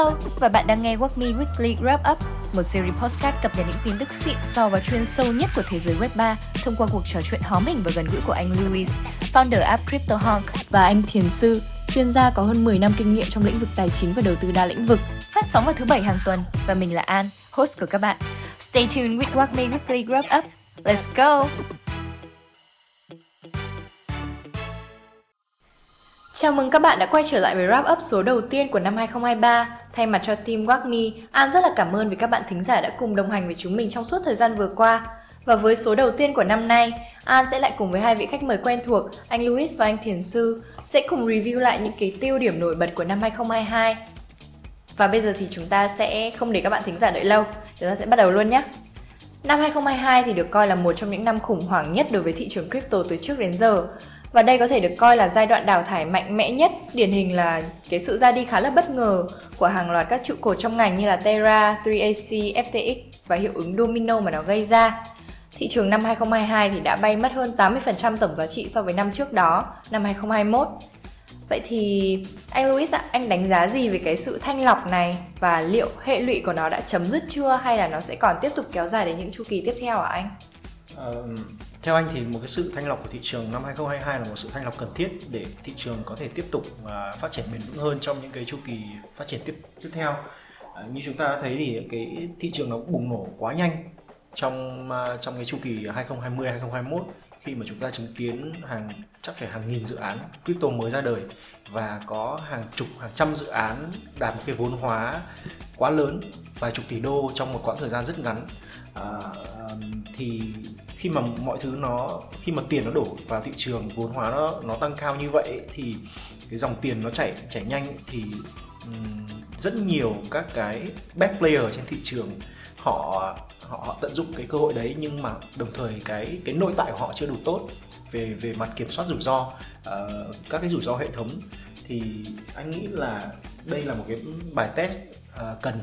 Hello, và bạn đang nghe What Me Weekly Wrap Up, một series podcast cập nhật những tin tức xịn so và chuyên sâu nhất của thế giới Web 3 thông qua cuộc trò chuyện hóm hình và gần gũi của anh Louis, founder app CryptoHonk và anh Thiền Sư, chuyên gia có hơn 10 năm kinh nghiệm trong lĩnh vực tài chính và đầu tư đa lĩnh vực. Phát sóng vào thứ bảy hàng tuần và mình là An, host của các bạn. Stay tuned with What Me Weekly Wrap Up. Let's go! Chào mừng các bạn đã quay trở lại với wrap up số đầu tiên của năm 2023. Thay mặt cho team Walk An rất là cảm ơn vì các bạn thính giả đã cùng đồng hành với chúng mình trong suốt thời gian vừa qua. Và với số đầu tiên của năm nay, An sẽ lại cùng với hai vị khách mời quen thuộc, anh Louis và anh Thiền Sư, sẽ cùng review lại những cái tiêu điểm nổi bật của năm 2022. Và bây giờ thì chúng ta sẽ không để các bạn thính giả đợi lâu, chúng ta sẽ bắt đầu luôn nhé. Năm 2022 thì được coi là một trong những năm khủng hoảng nhất đối với thị trường crypto từ trước đến giờ. Và đây có thể được coi là giai đoạn đào thải mạnh mẽ nhất, điển hình là cái sự ra đi khá là bất ngờ của hàng loạt các trụ cột trong ngành như là Terra, 3AC, FTX và hiệu ứng domino mà nó gây ra. Thị trường năm 2022 thì đã bay mất hơn 80% tổng giá trị so với năm trước đó, năm 2021. Vậy thì anh Louis ạ, anh đánh giá gì về cái sự thanh lọc này và liệu hệ lụy của nó đã chấm dứt chưa hay là nó sẽ còn tiếp tục kéo dài đến những chu kỳ tiếp theo hả anh? Ờ, theo anh thì một cái sự thanh lọc của thị trường năm 2022 là một sự thanh lọc cần thiết để thị trường có thể tiếp tục à, phát triển bền vững hơn trong những cái chu kỳ phát triển tiếp tiếp theo. À, như chúng ta đã thấy thì cái thị trường nó bùng nổ quá nhanh trong à, trong cái chu kỳ 2020 2021 khi mà chúng ta chứng kiến hàng chắc phải hàng nghìn dự án crypto mới ra đời và có hàng chục hàng trăm dự án đạt một cái vốn hóa quá lớn vài chục tỷ đô trong một quãng thời gian rất ngắn à, thì khi mà mọi thứ nó khi mà tiền nó đổ vào thị trường vốn hóa nó nó tăng cao như vậy thì cái dòng tiền nó chảy chảy nhanh thì um, rất nhiều các cái best player trên thị trường họ họ họ tận dụng cái cơ hội đấy nhưng mà đồng thời cái cái nội tại của họ chưa đủ tốt về về mặt kiểm soát rủi ro uh, các cái rủi ro hệ thống. Thì anh nghĩ là đây là một cái bài test uh, cần.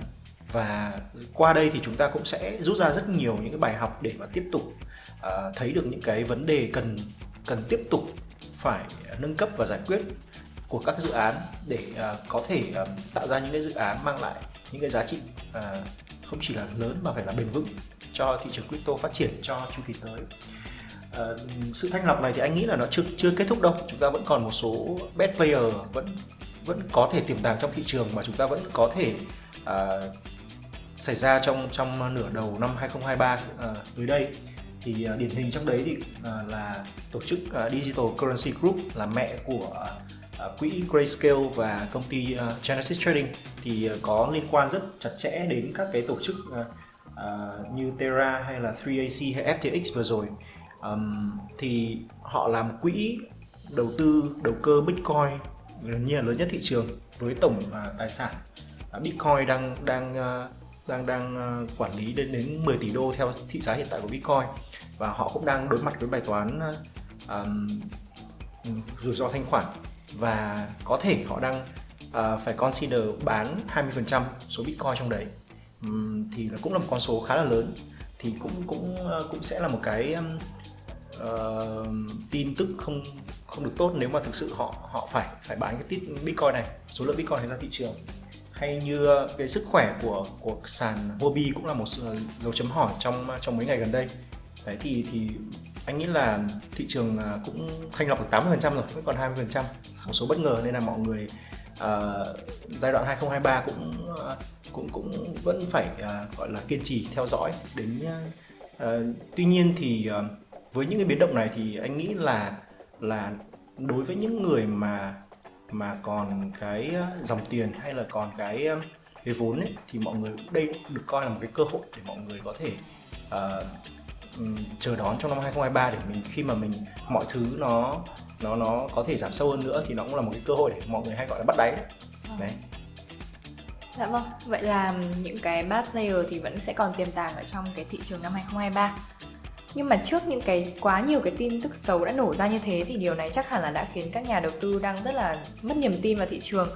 Và qua đây thì chúng ta cũng sẽ rút ra rất nhiều những cái bài học để mà tiếp tục uh, thấy được những cái vấn đề cần cần tiếp tục phải nâng cấp và giải quyết của các dự án để uh, có thể uh, tạo ra những cái dự án mang lại những cái giá trị uh, không chỉ là lớn mà phải là bền vững cho thị trường crypto phát triển cho chu kỳ tới. Uh, sự thanh lọc này thì anh nghĩ là nó chưa chưa kết thúc đâu. Chúng ta vẫn còn một số best player vẫn vẫn có thể tiềm tàng trong thị trường mà chúng ta vẫn có thể uh, xảy ra trong trong nửa đầu năm 2023 uh, tới đây thì uh, điển hình trong đấy thì uh, là tổ chức uh, Digital Currency Group là mẹ của uh, quỹ Grayscale và công ty uh, Genesis Trading. Thì uh, có liên quan rất chặt chẽ đến các cái tổ chức uh, uh, như Terra hay là 3AC hay FTX vừa rồi. Um, thì họ làm quỹ đầu tư đầu cơ Bitcoin gần như là lớn nhất thị trường với tổng uh, tài sản. Uh, Bitcoin đang đang uh, đang đang ờ, quản lý đến đến 10 tỷ đô theo thị giá hiện tại của Bitcoin. Và họ cũng đang đối mặt với bài toán um, rủi ro thanh khoản. Và có thể họ đang uh, phải consider bán 20% số Bitcoin trong đấy. Um, thì cũng là một con số khá là lớn. Thì cũng cũng cũng sẽ là một cái um, uh, tin tức không không được tốt nếu mà thực sự họ họ phải phải bán cái tít Bitcoin này số lượng Bitcoin này ra thị trường hay như ờ, cái sức khỏe của của sàn hobby cũng là một ờ, dấu chấm hỏi trong ờ, trong mấy ngày gần đây. Đấy thì thì anh nghĩ là thị trường cũng thanh lọc được 80% rồi vẫn còn 20% một số bất ngờ nên là mọi người uh, giai đoạn 2023 cũng uh, cũng cũng vẫn phải uh, gọi là kiên trì theo dõi đến uh, tuy nhiên thì uh, với những cái biến động này thì anh nghĩ là là đối với những người mà mà còn cái dòng tiền hay là còn cái cái vốn ấy, thì mọi người đây được coi là một cái cơ hội để mọi người có thể uh, chờ đón trong năm 2023 để mình khi mà mình mọi thứ nó nó nó có thể giảm sâu hơn nữa thì nó cũng là một cái cơ hội để mọi người hay gọi là bắt đáy đấy. Vâng. đấy. Dạ vâng, vậy là những cái bad player thì vẫn sẽ còn tiềm tàng ở trong cái thị trường năm 2023 nhưng mà trước những cái quá nhiều cái tin tức xấu đã nổ ra như thế thì điều này chắc hẳn là đã khiến các nhà đầu tư đang rất là mất niềm tin vào thị trường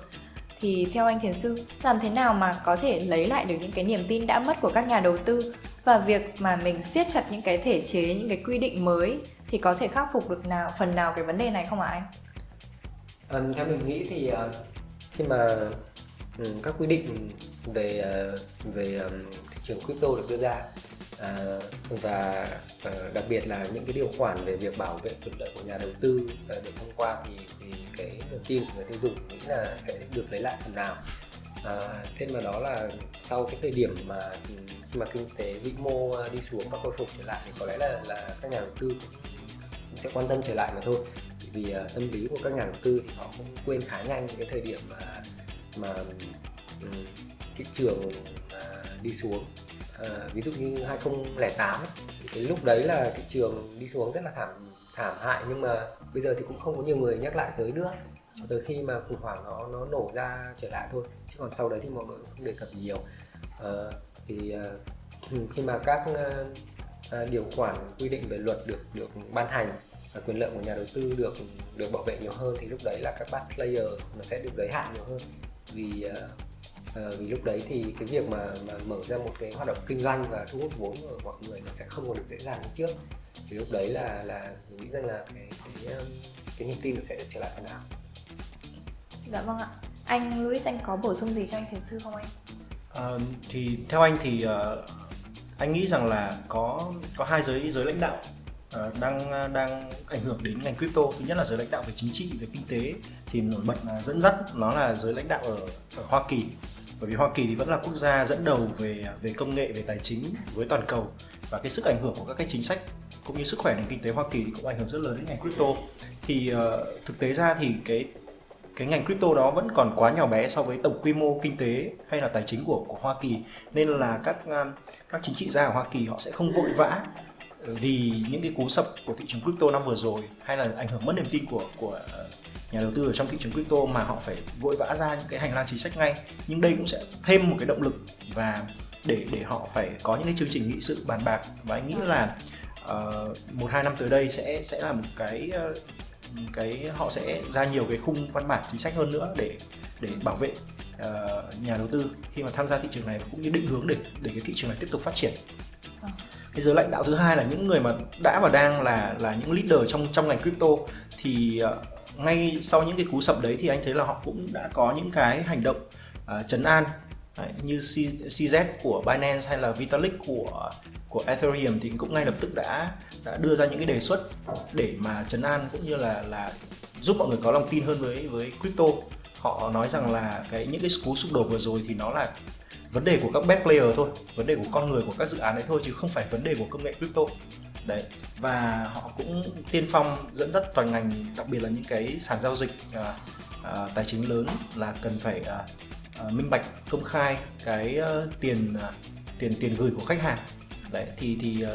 thì theo anh thiền sư làm thế nào mà có thể lấy lại được những cái niềm tin đã mất của các nhà đầu tư và việc mà mình siết chặt những cái thể chế những cái quy định mới thì có thể khắc phục được nào phần nào cái vấn đề này không ạ anh? À, theo mình nghĩ thì à, khi mà ừ, các quy định về à, về à, thị trường crypto được đưa ra À, và ờ, đặc biệt là những cái điều khoản về việc bảo vệ quyền lợi của nhà đầu tư ờ, được thông qua thì, thì cái niềm tin của người tiêu dùng nghĩ là sẽ được lấy lại phần nào. À, thêm vào đó là sau cái thời điểm mà ừ, khi mà kinh tế vĩ mô ờ, đi xuống và khôi phục trở lại thì có lẽ là là các nhà đầu tư sẽ quan tâm trở lại mà thôi. Vì uh, tâm lý của các nhà đầu tư thì họ cũng quên khá nhanh cái thời điểm mà mà um, thị trường uh, đi xuống. Ờ, ví dụ như 2008 thì cái lúc đấy là thị trường đi xuống rất là thảm thảm hại nhưng mà bây giờ thì cũng không có nhiều người nhắc lại tới nữa. Cho tới khi mà khủng hoảng nó nó nổ ra trở lại thôi chứ còn sau đấy thì mọi người không đề cập nhiều. À, thì ờ, khi mà các điều khoản quy định về luật được được ban hành và quyền lợi của nhà đầu tư được được bảo vệ nhiều hơn thì lúc đấy là các bad players nó sẽ được giới hạn nhiều hơn. Vì uh, vì lúc đấy thì cái việc mà mà mở ra một cái hoạt động kinh doanh và thu hút vốn của mọi người nó sẽ không còn được dễ dàng như trước. Thì lúc đấy là là mình nghĩ rằng là cái cái cái niềm tin nó sẽ được trở lại phần nào. Dạ vâng ạ. Anh Luis anh có bổ sung gì cho anh thiền sư không anh? À, thì theo anh thì uh, anh nghĩ rằng là có có hai giới giới lãnh đạo uh, đang đang ảnh hưởng đến ngành crypto. Thứ nhất là giới lãnh đạo về chính trị về kinh tế thì nổi bật là dẫn dắt nó là giới lãnh đạo ở, ở Hoa Kỳ bởi vì Hoa Kỳ thì vẫn là quốc gia dẫn đầu về về công nghệ về tài chính với toàn cầu. Và cái sức ảnh hưởng của các cái chính sách cũng như sức khỏe nền kinh tế Hoa Kỳ thì cũng ảnh hưởng rất lớn đến ngành crypto. Thì uh, thực tế ra thì cái cái ngành crypto đó vẫn còn quá nhỏ bé so với tổng quy mô kinh tế hay là tài chính của của Hoa Kỳ. Nên là các ờ, các chính trị gia ở Hoa Kỳ họ sẽ không vội vã vì những cái cú sập của thị trường crypto năm vừa rồi hay là ảnh hưởng mất niềm tin của của ờ, nhà đầu tư ở trong thị trường crypto mà họ phải vội vã ra những cái hành lang chính sách ngay. Nhưng đây cũng sẽ thêm một cái động lực và để để họ phải có những cái chương trình nghị sự bàn bạc. Và anh nghĩ là uh, một hai năm tới đây sẽ sẽ là một cái uh, cái họ sẽ ra nhiều cái khung văn bản chính sách hơn nữa để để bảo vệ uh, nhà đầu tư khi mà tham gia thị trường này cũng như định hướng để để cái thị trường này tiếp tục phát triển. Cái giới lãnh đạo thứ hai là những người mà đã và đang là là những leader trong trong ngành crypto thì uh, ngay sau những cái cú sập đấy thì anh thấy là họ cũng đã có những cái hành động à, uh, chấn an Đấy, như CZ của Binance hay là Vitalik của của Ethereum thì cũng ngay lập tức đã đã đưa ra những cái đề xuất để mà chấn an cũng như là là giúp mọi người có lòng tin hơn với với crypto. Họ nói rằng là cái những cái cú sụp đổ vừa rồi thì nó là vấn đề của các bad player thôi vấn đề của con người của các dự án đấy thôi chứ không phải vấn đề của công nghệ crypto đấy và họ cũng tiên phong dẫn dắt toàn ngành đặc biệt là những cái sàn giao dịch uh, uh, tài chính lớn là cần phải uh, uh, minh bạch công khai cái uh, tiền uh, tiền tiền gửi của khách hàng. Đấy thì thì uh,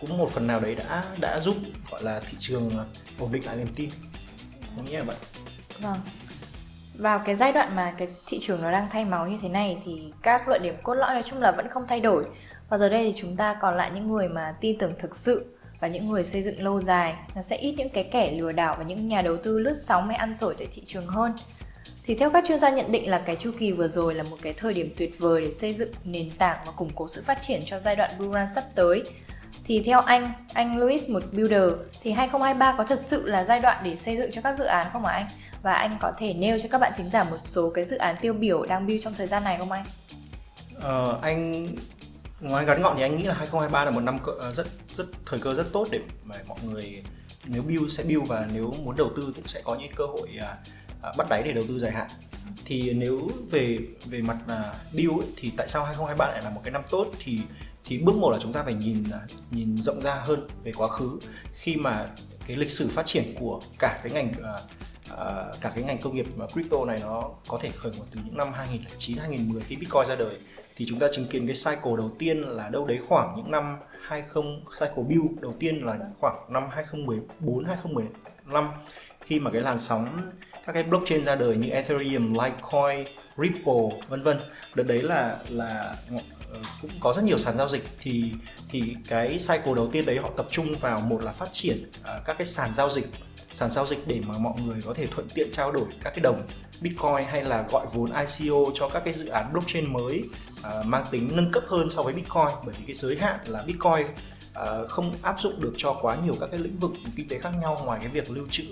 cũng một phần nào đấy đã đã giúp gọi là thị trường ổn định lại niềm tin. Có nghĩa là vậy. Vâng. Vào cái giai đoạn mà cái thị trường nó đang thay máu như thế này thì các luận điểm cốt lõi nói chung là vẫn không thay đổi và giờ đây thì chúng ta còn lại những người mà tin tưởng thực sự và những người xây dựng lâu dài nó sẽ ít những cái kẻ lừa đảo và những nhà đầu tư lướt sóng hay ăn sổi tại thị trường hơn thì theo các chuyên gia nhận định là cái chu kỳ vừa rồi là một cái thời điểm tuyệt vời để xây dựng nền tảng và củng cố sự phát triển cho giai đoạn bull run sắp tới thì theo anh, anh Louis một builder thì 2023 có thật sự là giai đoạn để xây dựng cho các dự án không ạ anh? Và anh có thể nêu cho các bạn thính giả một số cái dự án tiêu biểu đang build trong thời gian này không anh? Ờ, anh ngoài ngắn gọn thì anh nghĩ là 2023 là một năm ờ, rất rất thời cơ rất tốt để mà mọi người nếu build sẽ build và nếu muốn đầu tư cũng sẽ có những cơ hội uh, bắt đáy để đầu tư dài hạn. Thì nếu về về mặt uh, build ấy, thì tại sao 2023 lại là một cái năm tốt? Thì thì bước một là chúng ta phải nhìn nhìn rộng ra hơn về quá khứ. Khi mà cái lịch sử phát triển của cả cái ngành uh, cả cái ngành công nghiệp mà crypto này nó có thể khởi nguồn từ những năm 2009 2010 khi Bitcoin ra đời thì chúng ta chứng kiến cái cycle đầu tiên là đâu đấy khoảng những năm 20 cycle build đầu tiên là khoảng năm 2014 2015 khi mà cái làn sóng các cái blockchain ra đời như Ethereum, Litecoin, Ripple vân vân. Đợt đấy là là ờ, cũng có rất nhiều sàn giao dịch. Thì thì cái cycle đầu tiên đấy họ tập trung vào một là phát triển uh, các cái sàn giao dịch sàn giao dịch để mà mọi người có thể thuận tiện trao đổi các cái đồng Bitcoin hay là gọi vốn ICO cho các cái dự án blockchain mới uh, mang tính nâng cấp hơn so với Bitcoin. Bởi vì cái giới hạn là Bitcoin uh, không áp dụng được cho quá nhiều các cái lĩnh vực kinh tế khác nhau ngoài cái việc lưu trữ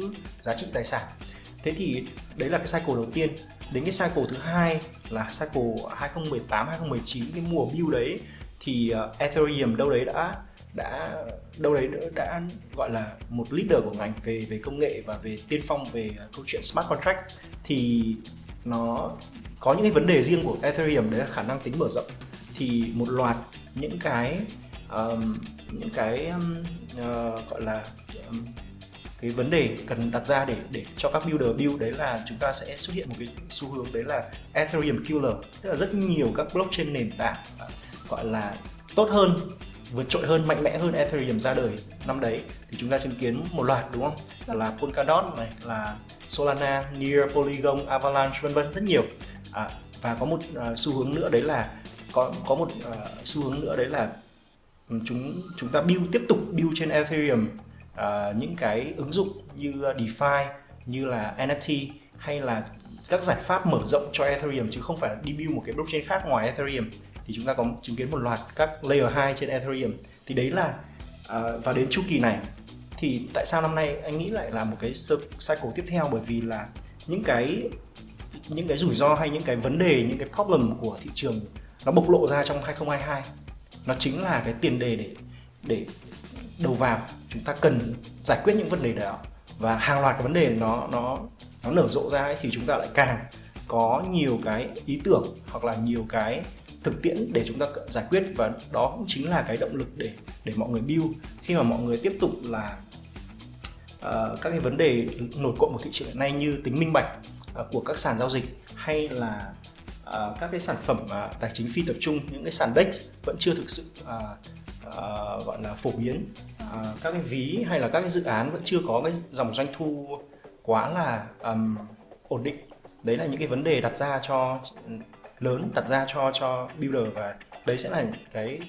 giá trị tài sản. Thế thì đấy là cái cycle đầu tiên. Đến cái cycle thứ hai là cycle 2018 2019 cái mùa build đấy thì uh, Ethereum đâu đấy đã đã đâu đấy đã gọi là một leader của ngành về về công nghệ và về tiên phong về câu chuyện smart contract. Thì nó có những cái vấn đề riêng của Ethereum đấy là khả năng tính mở rộng. Thì một loạt những cái um, những cái um, uh, gọi là um, cái vấn đề cần đặt ra để để cho các builder build đấy là chúng ta sẽ xuất hiện một cái xu hướng đấy là Ethereum killer. Tức là rất nhiều các blockchain nền tảng gọi là tốt hơn vượt trội hơn mạnh mẽ hơn Ethereum ra đời năm đấy. Thì chúng ta chứng kiến một loạt đúng không? Vâng. là Polkadot này là Solana, Near, Polygon, Avalanche vân vân rất nhiều à, và có một uh, xu hướng nữa đấy là có có một uh, xu hướng nữa đấy là chúng chúng ta build tiếp tục build trên Ethereum uh, những cái ứng dụng như DeFi như là NFT hay là các giải pháp mở rộng cho Ethereum chứ không phải đi build một cái blockchain khác ngoài Ethereum. Thì chúng ta có chứng kiến một loạt các layer 2 trên Ethereum. Thì đấy là uh, và đến chu kỳ này thì tại sao năm nay anh nghĩ lại là một cái cycle tiếp theo? Bởi vì là những cái những cái rủi ro hay những cái vấn đề những cái problem của thị trường nó bộc lộ ra trong 2022 nó chính là cái tiền đề để để đầu vào. Chúng ta cần giải quyết những vấn đề đó. Và hàng loạt cái vấn đề nó nó nó nở rộ ra ấy, thì chúng ta lại càng có nhiều cái ý tưởng hoặc là nhiều cái thực tiễn để chúng ta giải quyết. Và đó cũng chính là cái động lực để để mọi người build. Khi mà mọi người tiếp tục là uh, các cái vấn đề nổi cộm của thị trường hiện nay như tính minh bạch À, của các sàn giao dịch hay là uh, các cái sản phẩm uh, tài chính phi tập trung những cái sàn DEX vẫn chưa thực sự uh, uh, gọi là phổ biến uh, các cái ví hay là các cái dự án vẫn chưa có cái dòng doanh thu quá là um, ổn định đấy là những cái vấn đề đặt ra cho lớn đặt ra cho cho builder và đấy sẽ là cái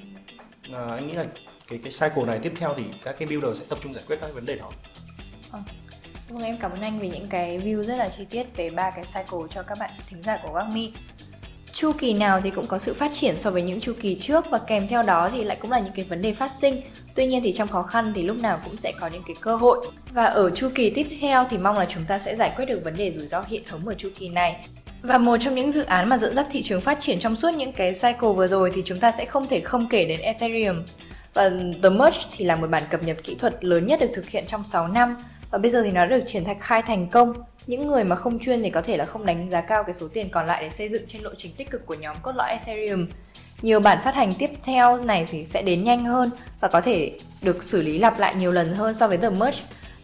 uh, anh nghĩ là cái cái cycle này tiếp theo thì các cái builder sẽ tập trung giải quyết các vấn đề đó. À. Vâng em cảm ơn anh vì những cái view rất là chi tiết về ba cái cycle cho các bạn thính giả của Gagmi. Chu kỳ nào thì cũng có sự phát triển so với những chu kỳ trước và kèm theo đó thì lại cũng là những cái vấn đề phát sinh. Tuy nhiên thì trong khó khăn thì lúc nào cũng sẽ có những cái cơ hội. Và ở chu kỳ tiếp theo thì mong là chúng ta sẽ giải quyết được vấn đề rủi ro hệ thống ở chu kỳ này. Và một trong những dự án mà dẫn dắt thị trường phát triển trong suốt những cái cycle vừa rồi thì chúng ta sẽ không thể không kể đến Ethereum. Và The Merge thì là một bản cập nhật kỹ thuật lớn nhất được thực hiện trong 6 năm và bây giờ thì nó được triển khai thành công. Những người mà không chuyên thì có thể là không đánh giá cao cái số tiền còn lại để xây dựng trên lộ trình tích cực của nhóm cốt lõi Ethereum. Nhiều bản phát hành tiếp theo này thì sẽ đến nhanh hơn và có thể được xử lý lặp lại nhiều lần hơn so với The Merge.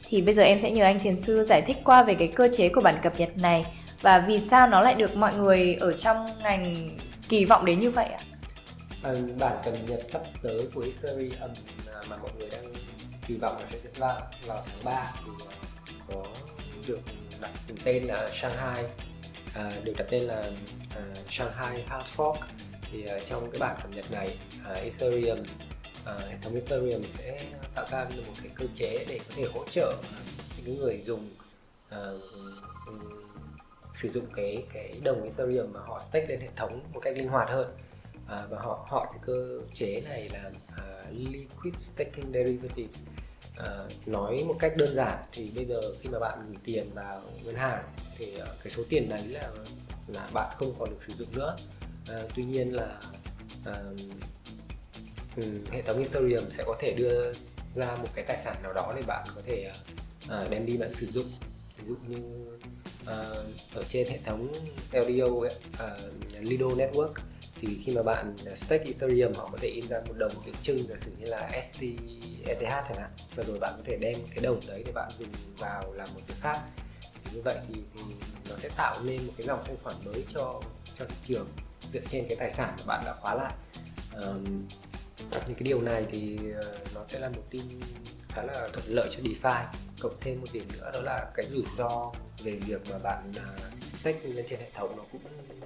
Thì bây giờ em sẽ nhờ anh thiền sư giải thích qua về cái cơ chế của bản cập nhật này và vì sao nó lại được mọi người ở trong ngành kỳ vọng đến như vậy ạ? À, bản cập nhật sắp tới của Ethereum mà mọi người đang kỳ vọng là sẽ diễn ra vào tháng 3 thì ờ, có ờ, được đặt tên là Shanghai à, được đặt tên là uh, Shanghai Hard Fork. Thì uh, trong cái bản cập nhật này uh, Ethereum uh, hệ thống Ethereum sẽ tạo ra được một cái cơ chế để có thể hỗ trợ những người dùng uh, sử dụng cái cái đồng Ethereum mà họ stake lên hệ thống một cách linh hoạt hơn. À, và họ họ cái cơ chế này là uh, liquid staking derivative à, nói một cách đơn giản thì bây giờ khi mà bạn gửi tiền vào ngân hàng thì uh, cái số tiền đấy là là bạn không còn được sử dụng nữa. À, tuy nhiên là uh, hệ thống Ethereum sẽ có thể đưa ra một cái tài sản nào đó để bạn có thể uh, đem đi bạn sử dụng. Ví dụ như uh, Ờ, ở trên hệ thống LDO ấy, uh, Lido Network thì khi mà bạn stake Ethereum họ có thể in ra một đồng tượng trưng giả sử như là ST ETH chẳng hạn. Và rồi bạn có thể đem cái đồng đấy để bạn dùng vào làm một việc khác. Thì như vậy thì, thì nó sẽ tạo nên một cái dòng thanh khoản mới cho cho thị trường dựa trên cái tài sản mà bạn đã khóa lại. Um, những cái điều này thì ờ, nó sẽ là một tin khá là thuận lợi cho DeFi. Cộng thêm một điểm nữa đó là cái rủi ro về việc mà bạn à, stake lên trên hệ thống nó cũng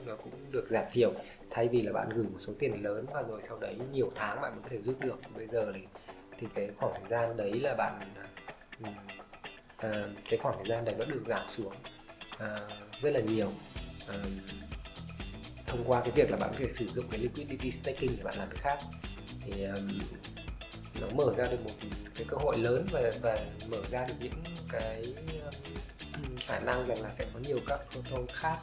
nó cũng được giảm thiểu. Thay vì là bạn gửi một số tiền lớn và rồi sau đấy nhiều tháng bạn mới có thể rút được. Bây giờ thì thì cái khoảng thời gian đấy là bạn à, ừ, à, cái khoảng thời gian đấy nó được giảm xuống à, rất là nhiều. À, thông qua cái việc là bạn có thể sử dụng cái liquidity staking để bạn làm việc khác. Thì um, nó mở ra được một cái cơ hội lớn và và mở ra được những cái khả năng rằng là sẽ có nhiều các protocol khác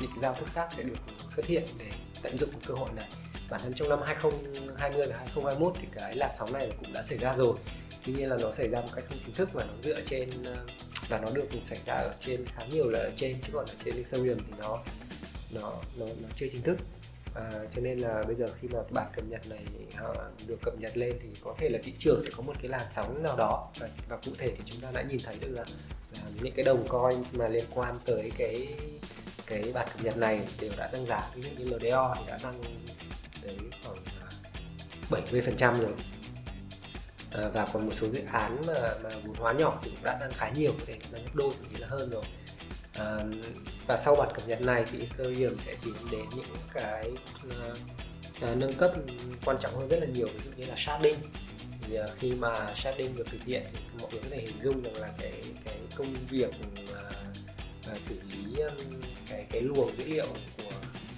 những giao thức khác sẽ được xuất hiện để tận dụng cơ hội này. Bản thân trong năm 2020 và 2021 thì cái làn sóng này cũng đã xảy ra rồi. Tuy nhiên là nó xảy ra một cách không chính thức và nó dựa trên ờ, và nó được xảy ra ở trên khá nhiều là ở trên chứ còn ở trên Ethereum thì nó nó nó, nó chưa chính thức à, cho nên là bây giờ khi mà bản cập nhật này à, được cập nhật lên thì có thể là thị trường sẽ có một cái làn sóng nào đó. Và, và cụ thể thì chúng ta đã nhìn thấy được là, là những cái đồng coin mà liên quan tới cái cái bản cập nhật này đều đã tăng giá. Ví dụ như LDO thì đã tăng tới khoảng 70 phần trăm rồi. À, và còn một số dự án mà, mà vốn hóa nhỏ thì cũng đã tăng khá nhiều có thể tăng gấp đôi thậm chí là hơn rồi. À, và sau bản cập nhật này thì Ethereum sẽ tiến đến những cái uh, uh, nâng cấp quan trọng hơn rất là nhiều ví dụ như là sharding. Thì uh, khi mà sharding được thực hiện thì mọi người có thể hình dung rằng là cái cái công việc uh, uh, xử lý um, cái cái luồng dữ liệu của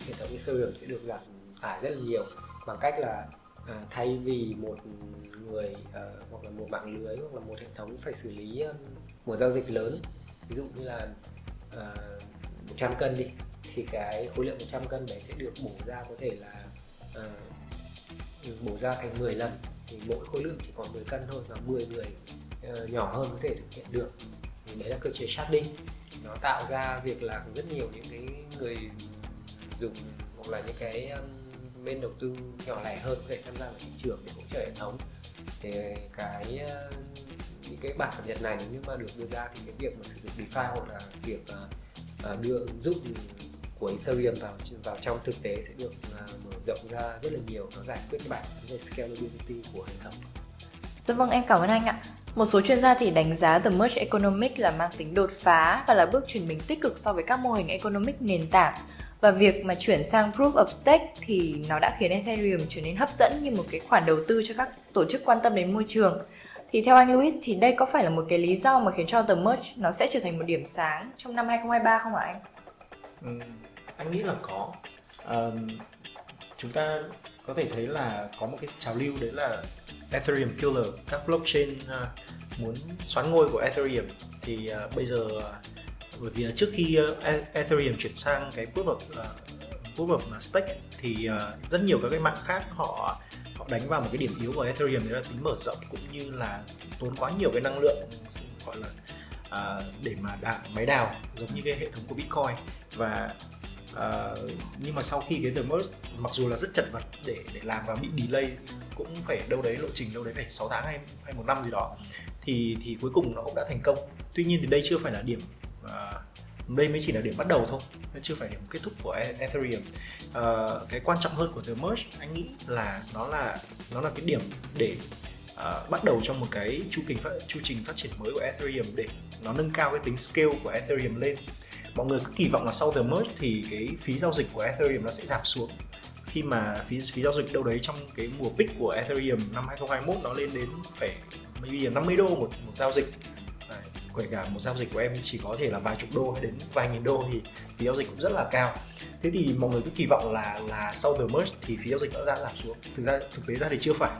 hệ thống Ethereum sẽ được giảm tải rất là nhiều. Bằng cách là uh, thay vì một người uh, hoặc là một mạng lưới hoặc là một hệ thống phải xử lý um, một giao dịch lớn ví dụ như là uh, 100 cân đi thì cái khối lượng 100 cân đấy sẽ được bổ ra có thể là uh, bổ ra thành 10 lần. Thì mỗi khối lượng chỉ còn 10 cân thôi và 10 người uh, nhỏ hơn có thể thực hiện được. Thì đấy là cơ chế sharding. Nó tạo ra việc là rất nhiều những cái người dùng hoặc là những cái um, bên đầu tư nhỏ lẻ hơn có thể tham gia vào thị trường để hỗ trợ hệ thống. Thì cái uh, những cái bản cập nhật này nếu mà được đưa ra thì cái việc mà sử dụng DeFi hoặc là việc uh, À, đưa ứng dụng của Ethereum vào vào trong thực tế sẽ được uh, mở rộng ra rất là nhiều nó giải quyết cái bản về scalability của hệ thống. Dạ vâng em cảm ơn anh ạ. Một số chuyên gia thì đánh giá The Merge Economic là mang tính đột phá và là bước chuyển mình tích cực so với các mô hình economic nền tảng và việc mà chuyển sang proof of stake thì nó đã khiến Ethereum trở nên hấp dẫn như một cái khoản đầu tư cho các tổ chức quan tâm đến môi trường thì theo anh Louis thì đây có phải là một cái lý do mà khiến cho The Merge nó sẽ trở thành một điểm sáng trong năm 2023 không ạ anh? Ừ, anh nghĩ là có. À, chúng ta có thể thấy là có một cái trào lưu đấy là Ethereum killer, các blockchain uh, muốn xoán ngôi của Ethereum thì uh, bây giờ à, bởi vì trước khi uh, Ethereum chuyển sang cái proof of uh, proof of stake thì uh, rất nhiều các cái mạng khác họ đánh vào một cái điểm yếu của Ethereum đấy là tính mở rộng cũng như là tốn quá nhiều cái năng lượng gọi là à, để mà đào, máy đào giống như cái hệ thống của Bitcoin. Và à, nhưng mà sau khi cái The Merge mặc dù là rất chật vật để để làm và bị delay cũng phải đâu đấy lộ trình đâu đấy phải 6 tháng hay hay một năm gì đó thì thì cuối cùng nó cũng đã thành công. Tuy nhiên thì đây chưa phải là điểm à, đây mới chỉ là điểm bắt đầu thôi nó chưa phải điểm kết thúc của e- Ethereum. Uh, cái quan trọng hơn của The Merge anh nghĩ là nó là nó là cái điểm để uh, bắt đầu trong một cái chu trình phát chu trình phát triển mới của Ethereum để nó nâng cao cái tính scale của Ethereum lên. Mọi người cứ kỳ vọng là sau The Merge thì cái phí giao dịch của Ethereum nó sẽ giảm xuống. Khi mà phí phí giao dịch đâu đấy trong cái mùa peak của Ethereum năm 2021 nó lên đến phải maybe là 50 đô một một giao dịch kể cả một giao dịch của em chỉ có thể là vài chục đô hay đến vài nghìn đô thì phí giao dịch cũng rất là cao. Thế thì mọi người cứ kỳ vọng là là sau the merge thì phí giao dịch đã giảm xuống. Thực ra thực tế ra thì chưa phải.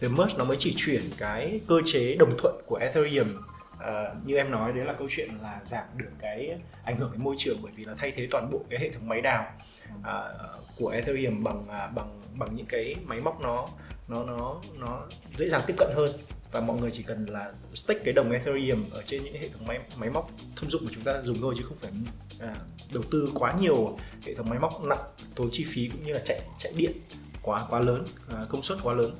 The merge nó mới chỉ chuyển cái cơ chế đồng thuận của ethereum Uh, như em nói đấy là câu chuyện là giảm được cái ảnh hưởng đến môi trường bởi vì là thay thế toàn bộ cái hệ thống máy đào uh, của Ethereum bằng uh, bằng bằng những cái máy móc nó nó nó nó dễ dàng tiếp cận hơn và mọi người chỉ cần là stake cái đồng Ethereum ở trên những hệ thống máy máy móc thông dụng của chúng ta dùng thôi chứ không phải à, đầu tư quá nhiều hệ thống máy móc nặng tốn chi phí cũng như là chạy chạy điện quá quá lớn à, công suất quá lớn.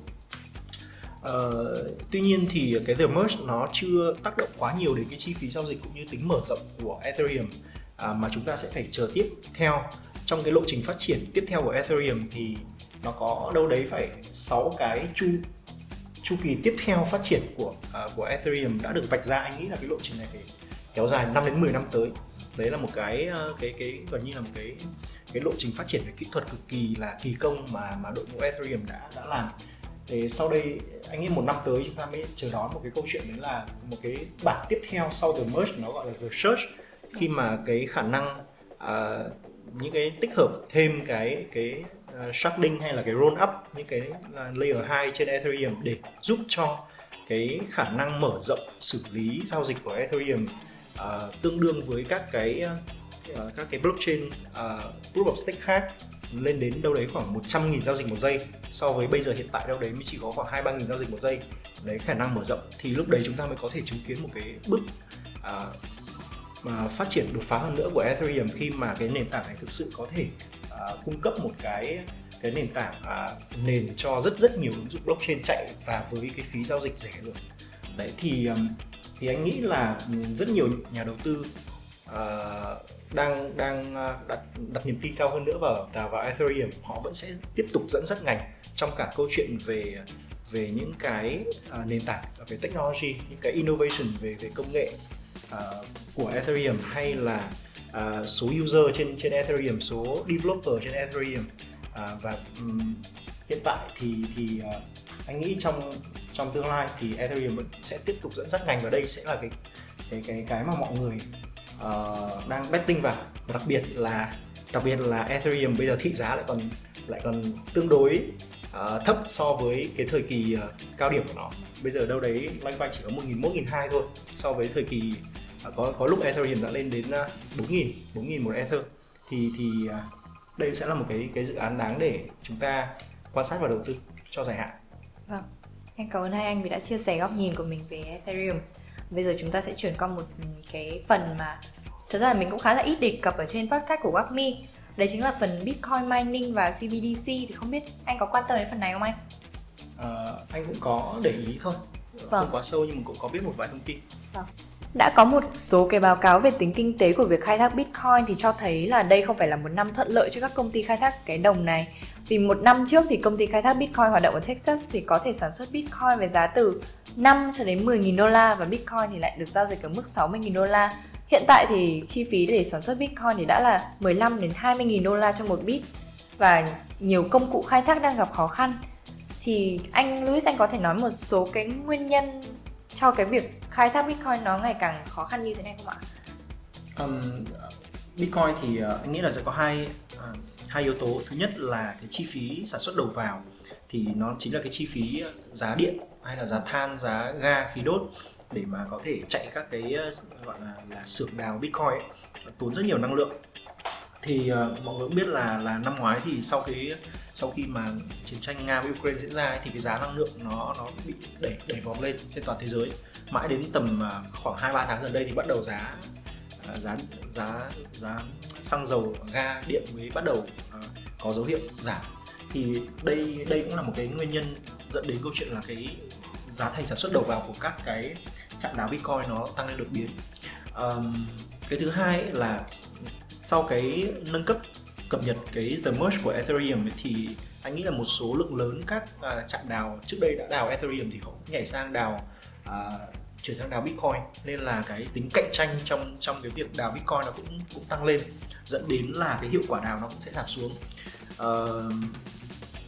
Uh, tuy nhiên thì cái The Merge nó chưa tác động quá nhiều đến cái chi phí giao dịch cũng như tính mở rộng của Ethereum à, mà chúng ta sẽ phải chờ tiếp theo. Trong cái lộ trình phát triển tiếp theo của Ethereum thì nó có đâu đấy phải 6 cái chu chu kỳ tiếp theo phát triển của uh, của Ethereum đã được vạch ra anh nghĩ là cái lộ trình này phải kéo dài 5 đến 10 năm tới. Đấy là một cái uh, cái cái gần như là một cái cái lộ trình phát triển về kỹ thuật cực kỳ là kỳ công mà mà đội ngũ Ethereum đã đã làm. Thì sau đây anh nghĩ một năm tới chúng ta mới chờ đón một cái câu chuyện đấy là một cái bản tiếp theo sau the merge nó gọi là the search. Khi mà cái khả năng uh, những cái tích hợp thêm cái cái uh, sharding hay là cái roll up những cái uh, layer 2 trên Ethereum để giúp cho cái khả năng mở rộng xử lý giao dịch của Ethereum uh, tương đương với các cái uh, các cái blockchain uh, proof of stake khác lên đến đâu đấy khoảng 100.000 giao dịch một giây. So với bây giờ hiện tại đâu đấy mới chỉ có khoảng 2 3.000 giao dịch một giây. Đấy khả năng mở rộng. Thì lúc đấy chúng ta mới có thể chứng kiến một cái bước uh, mà phát triển đột phá hơn nữa của Ethereum khi mà cái nền tảng này thực sự có thể uh, cung cấp một cái cái nền tảng uh, nền cho rất rất nhiều ứng dụng blockchain chạy và với cái phí giao dịch rẻ luôn. Đấy thì um, thì anh nghĩ là rất nhiều nhà đầu tư uh, đang đang đặt đặt niềm tin cao hơn nữa vào vào, vào Ethereum. Họ vẫn sẽ tiếp tục dẫn dắt ngành trong cả câu chuyện về về những cái uh, nền tảng về technology những cái innovation về về công nghệ uh, của Ethereum hay là uh, số user trên trên Ethereum số developer trên Ethereum. Uh, và um, hiện tại thì thì uh, anh nghĩ trong trong tương lai thì Ethereum vẫn sẽ tiếp tục dẫn dắt ngành và đây sẽ là cái cái cái cái mà mọi người uh, đang betting vào. Và đặc biệt là đặc biệt là Ethereum bây giờ thị giá lại còn lại còn tương đối uh, thấp so với cái thời kỳ uh, cao điểm của nó. Bây giờ đâu đấy loanh quanh chỉ có một nghìn một nghìn hai thôi so với thời kỳ có có lúc Ethereum đã lên đến bốn nghìn bốn nghìn một Ether thì thì uh, đây sẽ là một cái cái dự án đáng để chúng ta quan sát và đầu tư cho dài hạn. Vâng, em cảm ơn hai anh vì đã chia sẻ góc nhìn của mình về Ethereum. Bây giờ chúng ta sẽ chuyển qua một cái phần mà thật ra là mình cũng khá là ít đề cập ở trên podcast của WAPME đấy chính là phần Bitcoin mining và CBDC thì không biết anh có quan tâm đến phần này không anh? À, anh cũng có để ý thôi vâng. không quá sâu nhưng mà cũng có biết một vài thông tin vâng. Đã có một số cái báo cáo về tính kinh tế của việc khai thác Bitcoin thì cho thấy là đây không phải là một năm thuận lợi cho các công ty khai thác cái đồng này. Vì một năm trước thì công ty khai thác Bitcoin hoạt động ở Texas thì có thể sản xuất Bitcoin với giá từ 5 cho đến 10.000 đô la và Bitcoin thì lại được giao dịch ở mức 60.000 đô la. Hiện tại thì chi phí để sản xuất Bitcoin thì đã là 15 đến 20 nghìn đô la cho một bit và nhiều công cụ khai thác đang gặp khó khăn. Thì anh Louis anh có thể nói một số cái nguyên nhân cho cái việc khai thác Bitcoin nó ngày càng khó khăn như thế này không ạ? Um, Bitcoin thì uh, anh nghĩ là sẽ có hai uh, hai yếu tố. Thứ nhất là cái chi phí sản xuất đầu vào thì nó chính là cái chi phí giá điện hay là giá than, giá ga khí đốt để mà có thể chạy các cái ờ, gọi là là xưởng đào bitcoin ấy, tốn rất nhiều năng lượng thì uh, mọi người cũng biết là là năm ngoái thì sau cái sau khi mà chiến tranh nga với ukraine diễn ra ấy, thì cái giá năng lượng nó nó bị đẩy đẩy vọt lên trên toàn thế giới. Mãi đến tầm à, khoảng hai ba tháng gần đây thì bắt đầu giá à, giá giá giá xăng dầu ga điện mới bắt đầu à, có dấu hiệu giảm. Thì đây đây cũng là một cái nguyên nhân dẫn đến câu chuyện là cái giá thành sản xuất đầu vào của các cái chạm đáo bitcoin nó tăng lên đột biến. Um, cái thứ hai là sau cái nâng cấp cập nhật cái the merge của ethereum ấy, thì anh nghĩ là một số lượng lớn các à, uh, chạm đào trước đây đã đào ethereum thì họ nhảy sang đào uh, chuyển sang đào bitcoin nên là cái tính cạnh tranh trong trong cái việc đào bitcoin nó cũng cũng tăng lên dẫn đến là cái hiệu quả đào nó cũng sẽ giảm xuống uh,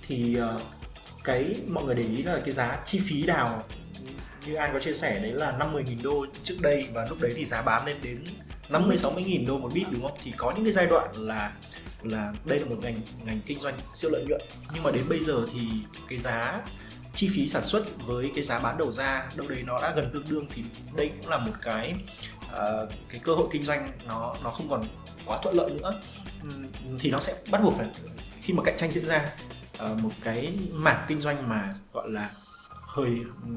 thì uh, cái mọi người để ý là cái giá chi phí đào như anh có chia sẻ đấy là 50.000 đô trước đây và lúc đấy thì giá bán lên đến 50 60.000 đô một bit đúng không? Thì có những cái giai đoạn là là đây là một ngành ngành kinh doanh siêu lợi nhuận. Nhưng mà đến bây giờ thì cái giá chi phí sản xuất với cái giá bán đầu ra đâu đấy nó đã gần tương đương thì đây cũng là một cái uh, cái cơ hội kinh doanh nó nó không còn quá thuận lợi nữa. Ừ, thì nó sẽ bắt buộc phải khi mà cạnh tranh diễn ra uh, một cái mảng kinh doanh mà gọi là hơi ừ,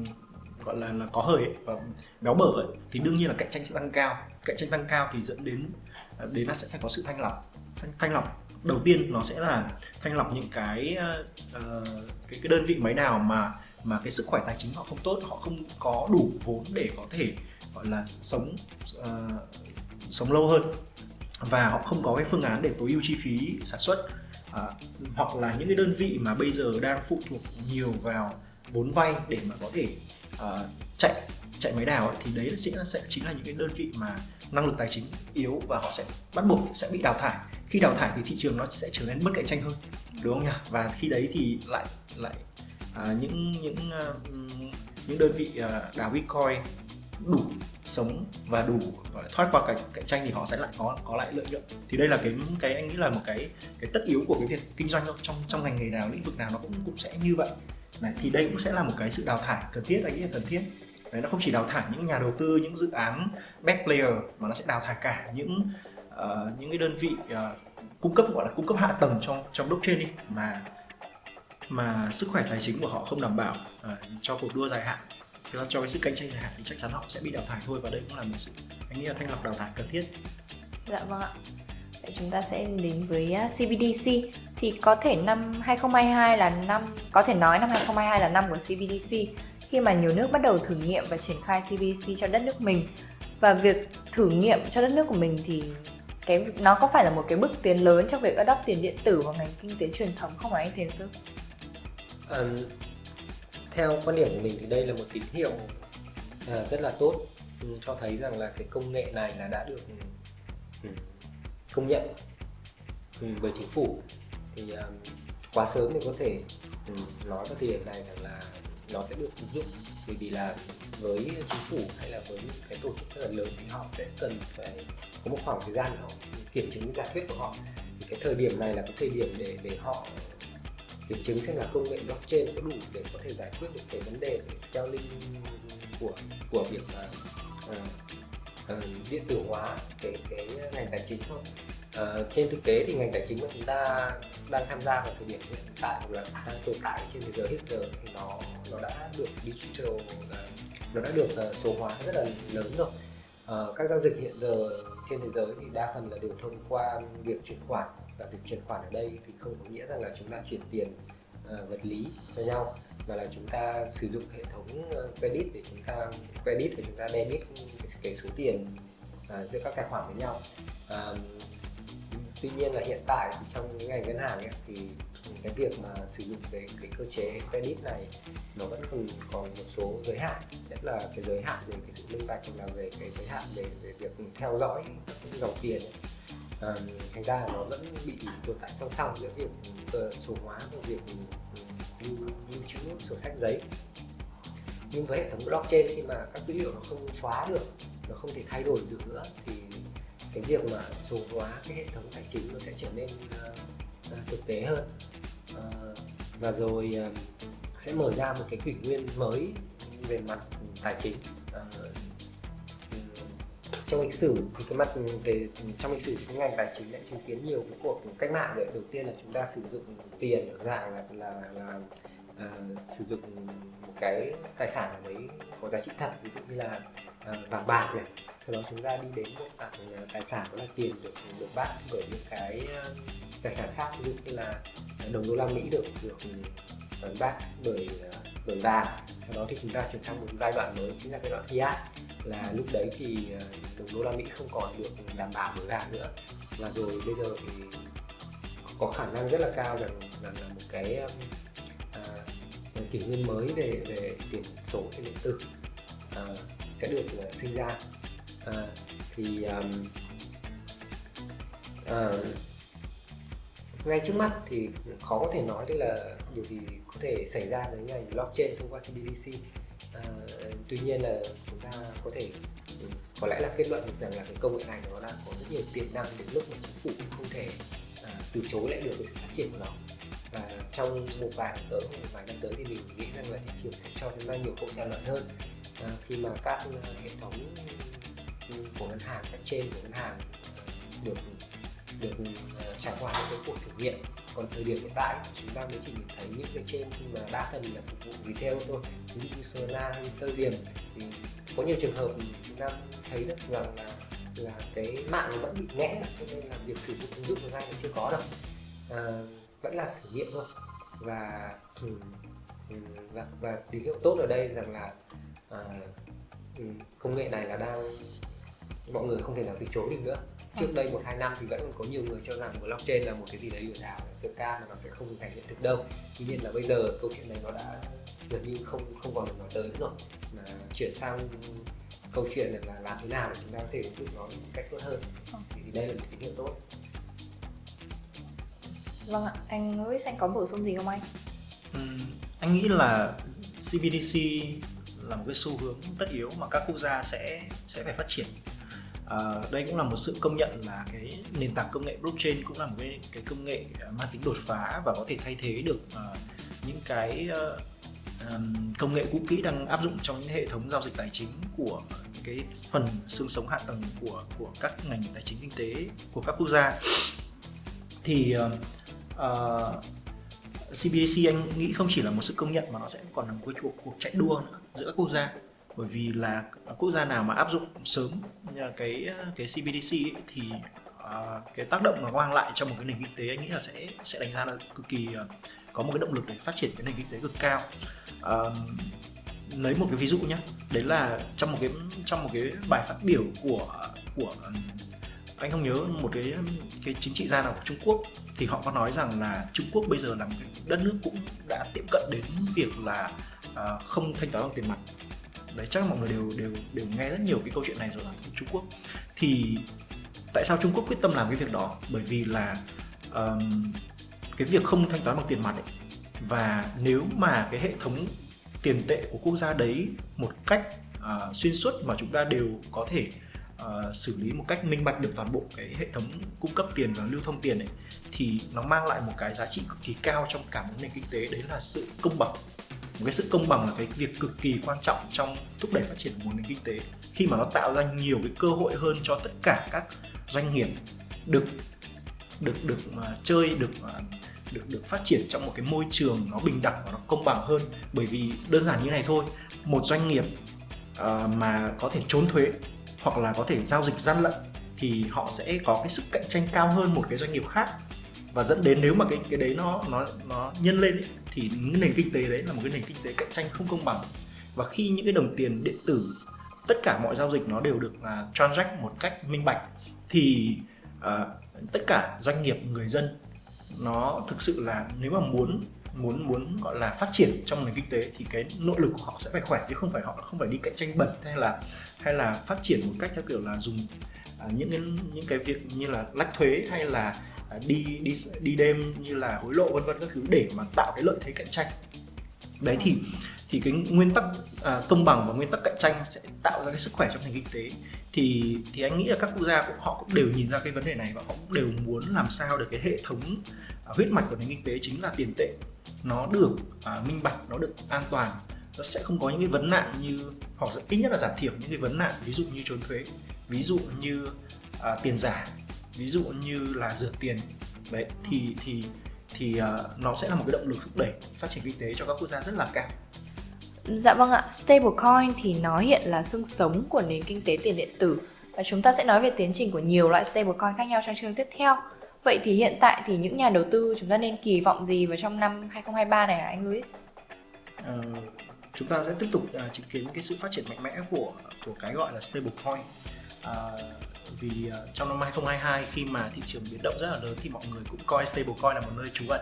gọi là là có hơi ấy, và béo bở ấy, thì đương nhiên là cạnh tranh sẽ tăng cao. Cạnh tranh tăng cao thì dẫn đến ờ, đến là sẽ phải có sự thanh lọc thanh lọc đầu tiên nó sẽ là thanh lọc những cái uh, cái cái đơn vị máy nào mà mà cái sức khỏe tài chính họ không tốt họ không có đủ vốn để có thể gọi là sống uh, sống lâu hơn. Và họ không có cái phương án để tối ưu chi phí sản xuất. Uh, hoặc là những cái đơn vị mà bây giờ đang phụ thuộc nhiều vào vốn vay để mà có thể uh, chạy chạy máy đào ấy, thì đấy sẽ sẽ chính là những cái đơn vị mà năng lực tài chính yếu và họ sẽ bắt buộc sẽ bị đào thải. Khi đào thải thì thị trường nó sẽ trở nên mất cạnh tranh hơn đúng không nhỉ? Và khi đấy thì lại lại à, những những uh, những đơn vị uh, đào bitcoin đủ sống và đủ thoát qua cạnh cạnh tranh thì họ sẽ lại có có lại lợi nhuận. Thì đây là cái cái anh nghĩ là một cái cái tất yếu của cái việc kinh doanh trong trong ngành nghề nào lĩnh vực nào nó cũng cũng sẽ như vậy. Này thì đây cũng sẽ là một cái sự đào thải cần thiết anh nghĩ là cần thiết đấy nó không chỉ đào thải những nhà đầu tư những dự án back player mà nó sẽ đào thải cả những uh, những cái đơn vị uh, cung cấp gọi là cung cấp hạ tầng trong trong blockchain đi mà mà sức khỏe tài chính của họ không đảm bảo uh, cho cuộc đua dài hạn. Thì cho cái sự cạnh tranh dài hạn thì chắc chắn họ sẽ bị đào thải thôi và đây cũng là một sự anh nghĩ là thanh lọc đào thải cần thiết. Dạ vâng ạ. Vậy chúng ta sẽ đến với à, CBDC thì có thể năm 2022 là năm có thể nói năm 2022 là năm của CBDC khi mà nhiều nước bắt đầu thử nghiệm và triển khai CBDC cho đất nước mình và việc thử nghiệm cho đất nước của mình thì cái nó có phải là một cái bước tiến lớn trong việc adopt tiền điện tử vào ngành kinh tế truyền thống không phải anh Thiên Sư? À, theo quan điểm của mình thì đây là một tín hiệu à, rất là tốt ừ, cho thấy rằng là cái công nghệ này là đã được ừ, công nhận ừ, bởi chính phủ thì à, quá sớm thì có thể nói vào thời điểm này rằng là nó sẽ được ứng dụng. Bởi vì là với chính phủ hay là với những cái tổ chức rất là lớn thì họ sẽ cần phải có một khoảng thời gian để họ kiểm chứng giả thuyết của họ. Thì cái thời điểm này là cái thời điểm để để họ kiểm chứng xem là công nghệ blockchain có đủ để có thể giải quyết được cái vấn đề về scaling của của việc mà uh, uh, điện tử hóa cái cái ngành tài chính không? Ờ, trên thực tế thì ngành tài chính mà chúng ta đang tham gia vào thời điểm hiện tại hoặc là đang tồn tại trên thế giới hiện giờ thì nó nó đã được digital nó đã được uh, số hóa rất là lớn rồi. Uh, các giao dịch hiện giờ trên thế giới thì đa phần là đều thông qua việc chuyển khoản và việc chuyển khoản ở đây thì không có nghĩa rằng là chúng ta chuyển tiền uh, vật lý cho nhau mà là chúng ta sử dụng hệ thống credit để chúng ta credit để chúng ta debit cái, cái số tiền uh, giữa các tài khoản với nhau. Uh, tuy nhiên là hiện tại thì trong cái ngành ngân hàng ấy, thì cái việc mà sử dụng cái cái cơ chế credit này nó vẫn còn còn một số giới hạn nhất là cái giới hạn về cái sự minh bạch là về cái giới hạn về về việc theo dõi các dòng tiền ấy. À, thành ra nó vẫn bị tồn tại song song giữa việc ờ, số hóa và việc ừ, lưu, lưu trữ sổ sách giấy nhưng với hệ thống blockchain khi mà các dữ liệu nó không xóa được nó không thể thay đổi được nữa thì cái việc mà số hóa cái hệ thống tài chính nó sẽ trở nên uh, thực tế hơn. Uh, và rồi uh, sẽ mở ra một cái kỷ nguyên mới về mặt tài chính. Uh, trong lịch sử thì cái mặt về trong lịch sử cái ngành tài chính đã chứng kiến nhiều cái cuộc cách mạng để đầu tiên là chúng ta sử dụng tiền ở dạng là là, là uh, sử dụng một cái tài sản nào đấy có giá trị thật ví dụ như là vàng bạc này sau đó chúng ta đi đến một dạng ờ, tài sản đó là tiền được được bắt bởi những cái ờ, tài sản khác ví dụ như là đồng đô la mỹ được được ừ, bắt bởi ờ, bởi vàng. Sau đó thì chúng ta chuyển sang một giai đoạn mới chính là giai đoạn fiat. Là lúc đấy thì đồng đô la mỹ không còn được đảm bảo bởi vàng nữa. Và rồi bây giờ thì có khả năng rất là cao rằng là, là một cái kỷ nguyên mới về về tiền số trên điện tử uh, sẽ được uh, sinh ra à, thì um, à, ngay trước mắt thì khó có thể nói được là điều gì có thể xảy ra với ngành blockchain thông qua CBDC à, tuy nhiên là chúng ta có thể ừ, có lẽ là kết luận được rằng là cái công nghệ này nó đang có rất nhiều tiềm năng đến lúc mà chính phủ cũng không thể à, từ chối lại được cái sự phát triển của nó. Và trong một vài năm tới một vài năm tới thì mình nghĩ rằng là thị trường sẽ cho chúng ta nhiều câu trả lời hơn. À, khi mà các à, hệ thống của ngân hàng các trên của ngân hàng được được uh, trải qua những cái cuộc thử nghiệm. Còn thời điểm hiện tại chúng ta mới chỉ nhìn thấy những cái trên nhưng mà đa phần là phục vụ retail thôi. Ví dụ như Solana hay Ethereum thì có nhiều trường hợp chúng ta thấy được rằng là là cái mạng nó vẫn bị nghẽn cho nên là việc sử dụng ứng dụng ngay là chưa có đâu. À, vẫn là thử nghiệm thôi. Và ừ, ừ, và, và tín hiệu tốt ở đây rằng là à, công nghệ này là đang mọi người không thể nào từ chối được nữa. Trước đây một hai năm thì vẫn còn có nhiều người cho rằng blockchain là một cái gì đấy lừa đảo là sơ ca mà nó sẽ không thành hiện thực đâu. Tuy nhiên là bây giờ câu chuyện này nó đã gần như không không còn được nói tới nữa rồi. Mà chuyển sang câu chuyện là làm thế nào để chúng ta có thể ứng dụng nó một cách tốt hơn. Thì, thì đây là một tín hiệu tốt. Vâng ạ anh Louis anh có bổ sung gì không anh? Uhm, anh nghĩ là CBDC là một cái xu hướng tất yếu mà các quốc gia sẽ sẽ phải phát triển à, đây cũng là một sự công nhận là cái nền tảng công nghệ blockchain cũng là một cái cái công nghệ à, mang tính đột phá và có thể thay thế được uh, những cái uh, um, công nghệ cũ kỹ đang áp dụng trong những hệ thống giao dịch tài chính của cái phần xương sống hạ tầng của của các ngành tài chính kinh tế của các quốc gia. Thì uh, uh, CBDC anh nghĩ không chỉ là một sự công nhận mà nó sẽ còn là một cuộc cuộc chạy đua nữa giữa các quốc gia bởi vì là quốc gia nào mà áp dụng sớm cái cái CBDC ấy, thì uh, cái tác động mà mang lại cho một cái nền kinh tế anh nghĩ là sẽ sẽ đánh giá là cực kỳ uh, có một cái động lực để phát triển cái nền kinh tế cực cao. Uh, lấy một cái ví dụ nhé đấy là trong một cái trong một cái bài phát biểu của của anh không nhớ một cái cái chính trị gia nào của Trung Quốc thì họ có nói rằng là Trung Quốc bây giờ là một cái đất nước cũng đã tiệm cận đến việc là uh, không thanh toán bằng tiền mặt đấy chắc là mọi người đều đều đều nghe rất nhiều cái câu chuyện này rồi ở Trung Quốc. Thì tại sao Trung Quốc quyết tâm làm cái việc đó? Bởi vì là um, cái việc không thanh toán bằng tiền mặt ấy, và nếu mà cái hệ thống tiền tệ của quốc gia đấy một cách uh, xuyên suốt mà chúng ta đều có thể uh, xử lý một cách minh bạch được toàn bộ cái hệ thống cung cấp tiền và lưu thông tiền ấy thì nó mang lại một cái giá trị cực kỳ cao trong cả một nền kinh tế đấy là sự công bằng một cái sự công bằng là cái việc cực kỳ quan trọng trong thúc đẩy phát triển của một nền kinh tế. Khi mà nó tạo ra nhiều cái cơ hội hơn cho tất cả các doanh nghiệp được được được mà chơi được mà được được phát triển trong một cái môi trường nó bình đẳng và nó công bằng hơn. Bởi vì đơn giản như này thôi một doanh nghiệp uh, mà có thể trốn thuế hoặc là có thể giao dịch gian lận thì họ sẽ có cái sức cạnh tranh cao hơn một cái doanh nghiệp khác. Và dẫn đến nếu mà cái cái đấy nó nó nó nhân lên ấy, thì nền kinh tế đấy là một cái nền kinh tế cạnh tranh không công bằng. Và khi những cái đồng tiền điện tử tất cả mọi giao dịch nó đều được uh, transact một cách minh bạch thì uh, tất cả doanh nghiệp người dân nó thực sự là nếu mà muốn muốn muốn gọi là phát triển trong nền kinh tế thì cái nội lực của họ sẽ phải khỏe chứ không phải họ không phải đi cạnh tranh bẩn hay là hay là phát triển một cách theo kiểu là dùng uh, những cái những cái việc như là lách thuế hay là À, đi đi đi đêm như là hối lộ vân vân các thứ để mà tạo cái lợi thế cạnh tranh. Đấy thì thì cái nguyên tắc à, công bằng và nguyên tắc cạnh tranh sẽ tạo ra cái sức khỏe trong nền kinh tế. Thì thì anh nghĩ là các quốc gia cũng họ cũng đều nhìn ra cái vấn đề này và họ cũng đều muốn làm sao được cái hệ thống à, huyết mạch của nền kinh tế chính là tiền tệ. Nó được à, minh bạch nó được an toàn. Nó sẽ không có những cái vấn nạn như hoặc ít nhất là giảm thiểu những cái vấn nạn ví dụ như trốn thuế ví dụ như à, tiền giả ví dụ như là rửa tiền đấy thì thì thì uh, nó sẽ là một cái động lực thúc đẩy phát triển kinh tế cho các quốc gia rất là cao Dạ vâng ạ, stablecoin thì nó hiện là xương sống của nền kinh tế tiền điện tử và chúng ta sẽ nói về tiến trình của nhiều loại stablecoin khác nhau trong chương tiếp theo. Vậy thì hiện tại thì những nhà đầu tư chúng ta nên kỳ vọng gì vào trong năm 2023 này hả anh Luis? Uh, chúng ta sẽ tiếp tục uh, chứng kiến cái sự phát triển mạnh mẽ của của cái gọi là stablecoin. Uh, vì uh, trong năm 2022 khi mà thị trường biến động rất là lớn thì mọi người cũng coi stablecoin là một nơi trú ẩn.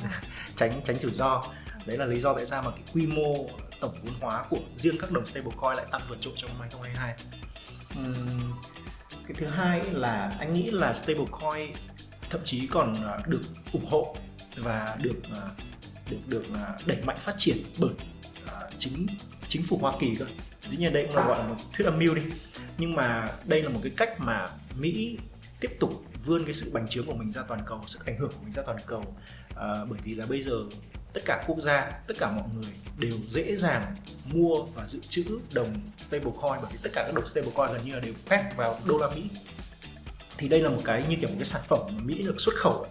Tránh tránh rủi ro. Đấy là lý do tại sao mà cái quy mô tổng vốn hóa của riêng các đồng stablecoin lại tăng vượt trội trong năm 2022 uhm, cái thứ hai là anh nghĩ là stablecoin thậm chí còn ờ, được ủng hộ và được ờ, được được đẩy mạnh phát triển bởi chính chính phủ Hoa Kỳ cơ dĩ nhiên đây cũng là gọi là một thuyết âm mưu đi. Nhưng mà đây là một cái cách mà Mỹ tiếp tục vươn cái sự bành trướng của mình ra toàn cầu sức ảnh hưởng của mình ra toàn cầu. À, bởi vì là bây giờ tất cả quốc gia tất cả mọi người đều dễ dàng mua và dự trữ đồng stablecoin bởi vì tất cả các đồng stablecoin gần như là đều peg vào đô la Mỹ. Thì đây là một cái như kiểu một cái sản phẩm mà Mỹ được xuất khẩu.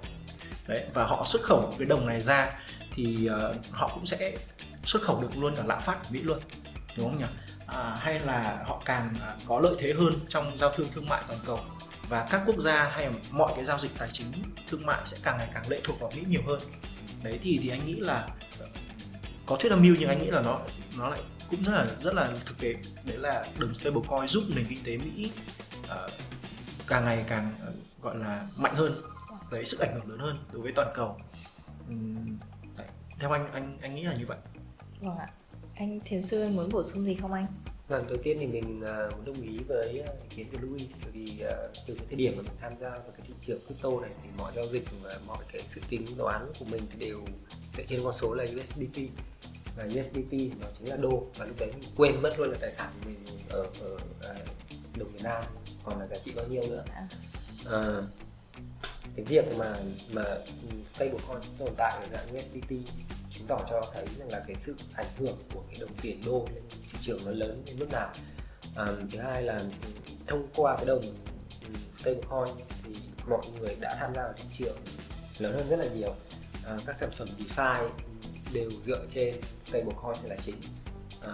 Đấy và họ xuất khẩu cái đồng này ra thì uh, họ cũng sẽ xuất khẩu được luôn cả lạm phát của Mỹ luôn. Đúng không nhỉ? À, hay là họ càng có lợi thế hơn trong giao thương thương mại toàn cầu? Và các quốc gia hay mọi cái giao dịch tài chính thương mại sẽ càng ngày càng lệ thuộc vào Mỹ nhiều hơn? Đấy thì thì anh nghĩ là có thuyết âm mưu nhưng anh nghĩ là nó nó lại cũng rất là rất là thực tế. Đấy là đồng stablecoin giúp nền kinh tế Mỹ uh, càng ngày càng uh, gọi là mạnh hơn. Đấy sức ảnh hưởng lớn hơn đối với toàn cầu. Uhm, theo anh anh anh nghĩ là như vậy. Vâng ạ anh thiền sư muốn bổ sung gì không anh? Vâng, đầu tiên thì mình uh, đồng ý với ý kiến của Louis. Bởi vì uh, từ cái thời điểm mà mình tham gia vào cái thị trường crypto này thì mọi giao dịch và mọi cái sự tính toán của mình thì đều dựa trên con số là USDT và USDT thì nó chính là đô. Và lúc đấy mình quên mất luôn là tài sản của mình ở ở uh, đồng Việt Nam. Còn là giá trị bao nhiêu nữa. Uh, cái việc mà mà stablecoin tồn tại ở dạng USDT chứng tỏ cho thấy rằng là cái sự ảnh hưởng của cái đồng tiền đô lên thị trường nó lớn đến mức nào. À, thứ hai là thông qua cái đồng ừ, stablecoin thì mọi người đã tham gia vào thị trường lớn hơn rất là nhiều. À, các sản phẩm DeFi đều dựa trên stablecoins là chính. À,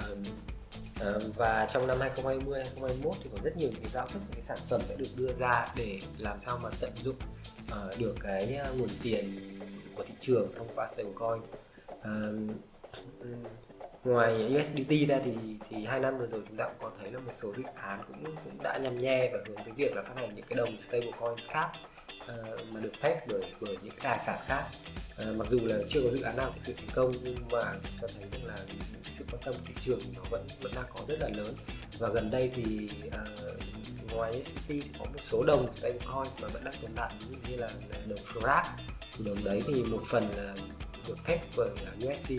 à, và trong năm 2020 2021 thì còn rất nhiều những cái giao thức những cái sản phẩm đã được đưa ra để làm sao mà tận dụng uh, được cái ờ, nguồn tiền của thị trường thông qua stablecoin ngoài USDT ra thì thì hai năm vừa rồi chúng ta cũng có thấy là một số dự án cũng cũng đã nhằm nhe và hướng tới việc là phát hành những cái đồng stablecoins khác uh, mà được phép bởi bởi những tài sản khác. Uh, mặc dù là chưa có dự án nào thực sự thành công nhưng mà cho thấy rằng là sự quan tâm của thị trường nó vẫn vẫn đang có rất là lớn. Và gần đây thì uh, ngoài USDT thì có một số đồng stablecoin mà vẫn đang tồn tại ví dụ như là đồng Frax đồng đấy thì một phần là được phép bởi USD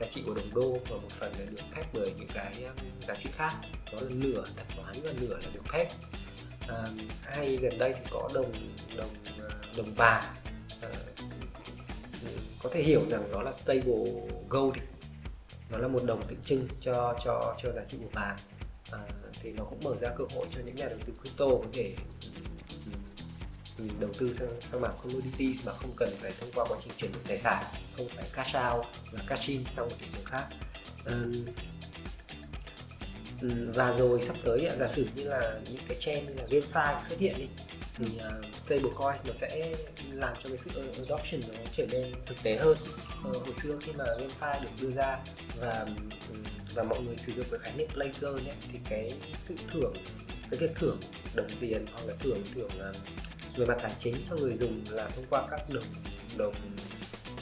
giá trị của đồng đô và một phần là được phép bởi những cái um, giá trị khác. Đó là nửa tập toán và nửa là được phép. Um, à, hay gần đây thì có đồng đồng uh, đồng vàng. À, có thể hiểu rằng nó là stable gold nó là một đồng tượng trưng cho cho cho giá trị của vàng. À, thì nó cũng mở ra cơ hội cho những nhà đầu tư crypto có thể đầu tư sang, sang mảng commodities mà không cần phải thông qua quá trình chuyển đổi tài sản không phải cash out và cash in sang một thị trường khác. Um, và rồi sắp tới giả sử như là những cái trend như là GameFi xuất hiện đi thì uh, stablecoin nó sẽ làm cho cái sự adoption nó trở nên thực tế hơn. Uh, hồi xưa khi mà GameFi được đưa ra và và mọi người sử dụng cái khái niệm play to earn ấy, thì cái sự thưởng cái việc thưởng đồng tiền hoặc là thưởng thưởng uh, về mặt tài chính cho người dùng là thông qua các đồng đồng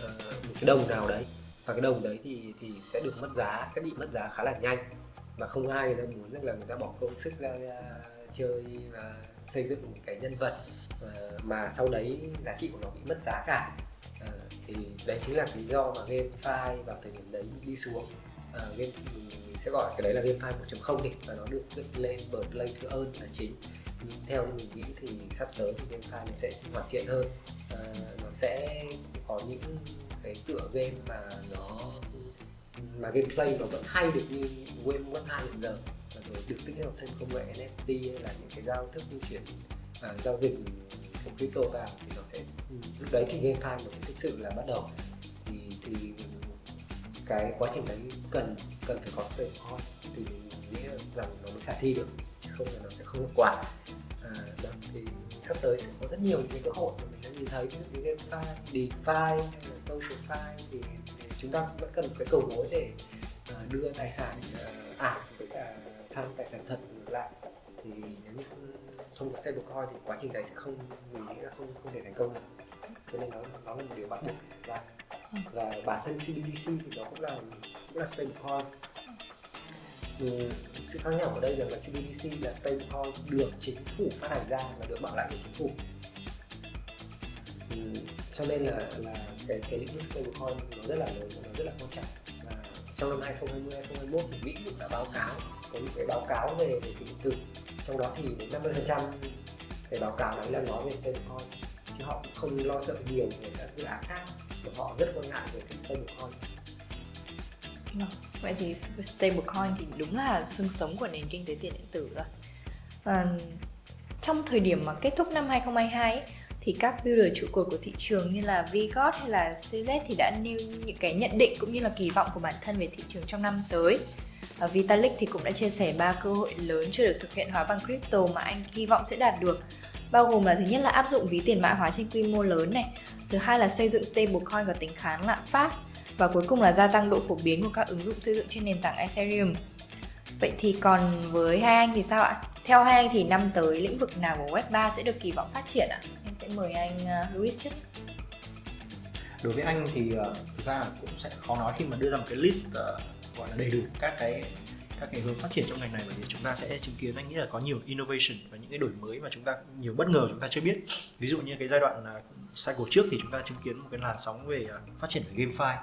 uh, một cái đồng nào đấy. Và cái đồng đấy thì thì sẽ được mất giá sẽ bị mất giá khá là nhanh. Và không ai người ta muốn rằng là người ta bỏ công sức ra, ra chơi và xây dựng một cái nhân vật uh, mà sau đấy giá trị của nó bị mất giá cả. Uh, thì đấy chính là lý do mà GameFi vào thời điểm đấy đi xuống. Uh, game mình sẽ gọi cái đấy là GameFi 1.0 đi. Và nó được dựng lên bởi Play to Earn là chính nhưng theo như mình nghĩ thì sắp tới thì GameFi nó sẽ hoàn thiện hơn. À, nó sẽ có những cái tựa game mà nó mà gameplay nó vẫn hay được như game vẫn hay hiện giờ. Và rồi được tích hợp thêm công nghệ NFT hay là những cái giao thức di chuyển à, giao dịch của crypto vào thì nó sẽ lúc đấy thì GameFi nó thực sự là bắt đầu. Thì thì cái quá trình đấy cần cần phải có stablecoin thì mình nghĩ rằng nó mới khả thi được chứ không là nó sẽ không hiệu quả à, đó, thì sắp tới sẽ có rất nhiều những cái cơ hội mà mình đã nhìn thấy. Ví dụ như GameFi, DeFi hay là SocialFi thì, thì chúng ta vẫn cần một cái cầu nối để uh, đưa tài sản uh, ảo với cả sang tài sản thật ngược lại. Thì nếu như không có stablecoin thì quá trình này sẽ không mình nghĩ là không không thể thành công được. Cho nên nó nó là một điều bắt buộc phải xảy ra. Ừ. và bản thân CBDC thì nó cũng là cũng là stablecoin Ừ, sự khác nhau ở đây rằng là CBDC là stablecoin được chính phủ phát hành ra và được bảo lãnh của chính phủ. Ừ, cho nên là là cái cái lĩnh vực stablecoin nó rất là lớn và nó rất là quan trọng. Và trong năm 2020 2021 thì Mỹ cũng đã báo cáo có những cái báo cáo về về cái điện tử. Trong đó thì đến 50 phần trăm cái báo cáo đấy là nói về stablecoin chứ họ cũng không lo sợ nhiều về các dự án khác mà họ rất quan ngại về cái stablecoin Yeah. Vâng vậy thì stablecoin thì đúng là xương sống của nền kinh tế tiền điện tử rồi. Và trong thời điểm mà kết thúc năm 2022 ấy, thì các builder trụ cột của thị trường như là Vgot hay là CZ thì đã nêu những cái nhận định cũng như là kỳ vọng của bản thân về thị trường trong năm tới. Và Vitalik thì cũng đã chia sẻ ba cơ hội lớn chưa được thực hiện hóa bằng crypto mà anh hy vọng sẽ đạt được bao gồm là thứ nhất là áp dụng ví tiền mã hóa trên quy mô lớn này, thứ hai là xây dựng stablecoin có tính kháng lạm phát và cuối cùng là gia tăng độ phổ biến của các ứng dụng xây dựng trên nền tảng Ethereum. Vậy thì còn với hai anh thì sao ạ? Theo hai anh thì năm tới lĩnh vực nào của Web3 sẽ được kỳ vọng phát triển ạ? Em sẽ mời anh ờ, uh, Louis trước. Đối với anh thì uh, thực ra cũng sẽ khó nói khi mà đưa ra một cái list uh, gọi là đầy đủ các cái các cái hướng phát triển trong ngành này bởi vì chúng ta sẽ chứng kiến anh nghĩ là có nhiều innovation và những cái đổi mới mà chúng ta nhiều bất ngờ chúng ta chưa biết ví dụ như cái giai đoạn cycle trước thì chúng ta chứng kiến một cái làn sóng về phát triển về GameFi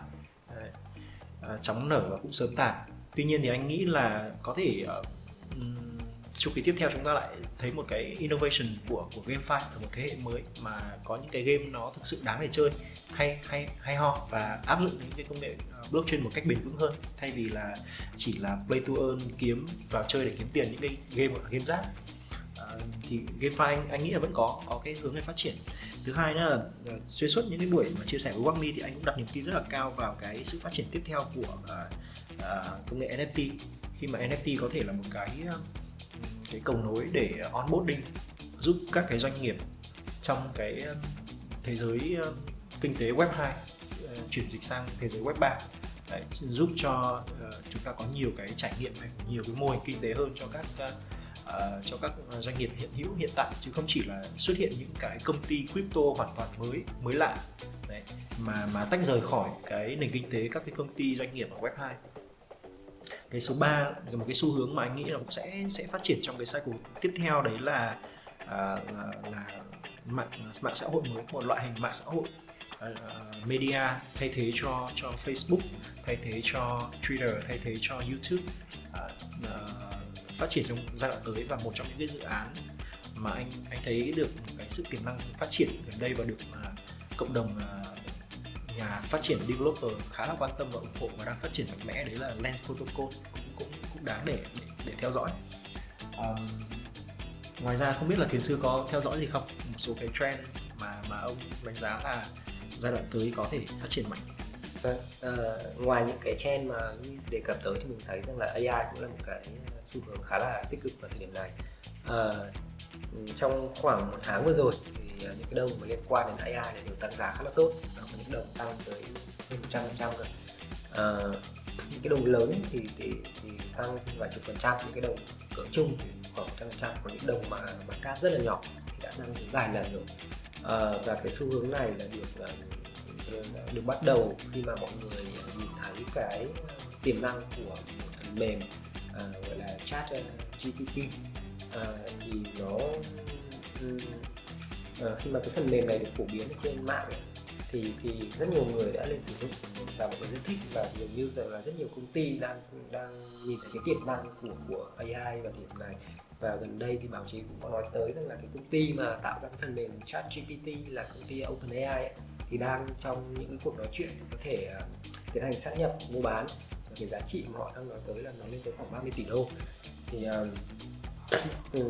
uh, chóng nở và cũng sớm tàn. Tuy nhiên thì anh nghĩ là có thể uh, chu kỳ tiếp theo chúng ta lại thấy một cái innovation của của GameFi ở một thế hệ mới mà có những cái game nó thực sự đáng để chơi hay hay hay ho và áp dụng những cái công nghệ ờ, blockchain một cách bền vững hơn. Thay vì là chỉ là play to earn kiếm vào chơi để kiếm tiền những cái game game rác thì GameFi anh, anh nghĩ là vẫn có có cái hướng để phát triển. Thứ hai nữa là ờ, xuyên suốt những cái buổi mà chia sẻ với Wagmi thì anh cũng đặt niềm tin rất là cao vào cái sự phát triển tiếp theo của uh, uh, công nghệ NFT khi mà NFT có thể là một cái uh, cái cầu nối để onboarding giúp các cái doanh nghiệp trong cái thế giới kinh tế web 2 uh, chuyển dịch sang thế giới web 3 Đấy, giúp cho uh, chúng ta có nhiều cái trải nghiệm hay nhiều cái mô hình kinh tế hơn cho các uh, uh, cho các à, doanh nghiệp hiện hữu hiện tại chứ không chỉ là xuất hiện những cái công ty crypto hoàn toàn mới mới lạ. Đấy, mà mà tách rời khỏi cái nền kinh tế các cái công ty doanh nghiệp ở web 2 cái số 3 một cái xu hướng mà anh nghĩ là cũng sẽ sẽ phát triển trong cái cycle tiếp theo đấy là uh, là, là mạng mạng xã hội mới một loại hình mạng xã hội uh, media thay thế cho cho Facebook thay thế cho Twitter thay thế cho YouTube. Uh, uh, phát triển trong giai đoạn tới và một trong những cái dự án mà anh anh thấy được cái sự tiềm năng phát triển gần đây và được uh, cộng đồng uh, nhà phát triển developer khá là quan tâm và ủng hộ và đang phát triển mạnh mẽ đấy là Lens Protocol cũng cũng cũng đáng để để, để theo dõi. Um, ngoài ra không biết là thiền sư có theo dõi gì không một số cái trend mà mà ông đánh giá là giai đoạn tới có thể phát triển mạnh. Vâng, À, ngoài những cái trend mà Luis đề cập tới thì mình thấy rằng là AI cũng là một cái ờ, xu hướng khá là tích cực vào thời điểm này. À, trong khoảng một tháng vừa rồi thì những cái đồng mà liên quan đến AI này đều tăng giá khá là tốt có những đồng tăng tới hơn một trăm phần trăm rồi à, những cái đồng lớn thì, thì thì tăng vài chục phần trăm những cái đồng cỡ chung thì khoảng trăm phần trăm còn những đồng mà mà cát rất là nhỏ thì đã tăng đến vài lần rồi à, và cái xu hướng này là được được bắt đầu khi mà mọi người nhìn thấy cái tiềm năng của một phần mềm à, gọi là chat à, GPT à, thì nó ừ, à, khi mà cái phần mềm này được phổ biến trên mạng ấy, thì thì rất nhiều người đã lên sử dụng và mọi người rất thích và dường như rằng là rất nhiều công ty đang đang nhìn thấy cái tiềm năng của của AI và điểm này. Và gần đây thì báo chí cũng có nói tới rằng là cái công ty mà tạo ra cái phần mềm chat GPT là công ty OpenAI ấy, thì đang trong những cái cuộc nói chuyện có thể uh, tiến hành sát nhập mua bán. Và cái giá trị mà họ đang nói tới là nó lên tới khoảng 30 tỷ đô. Thì uh,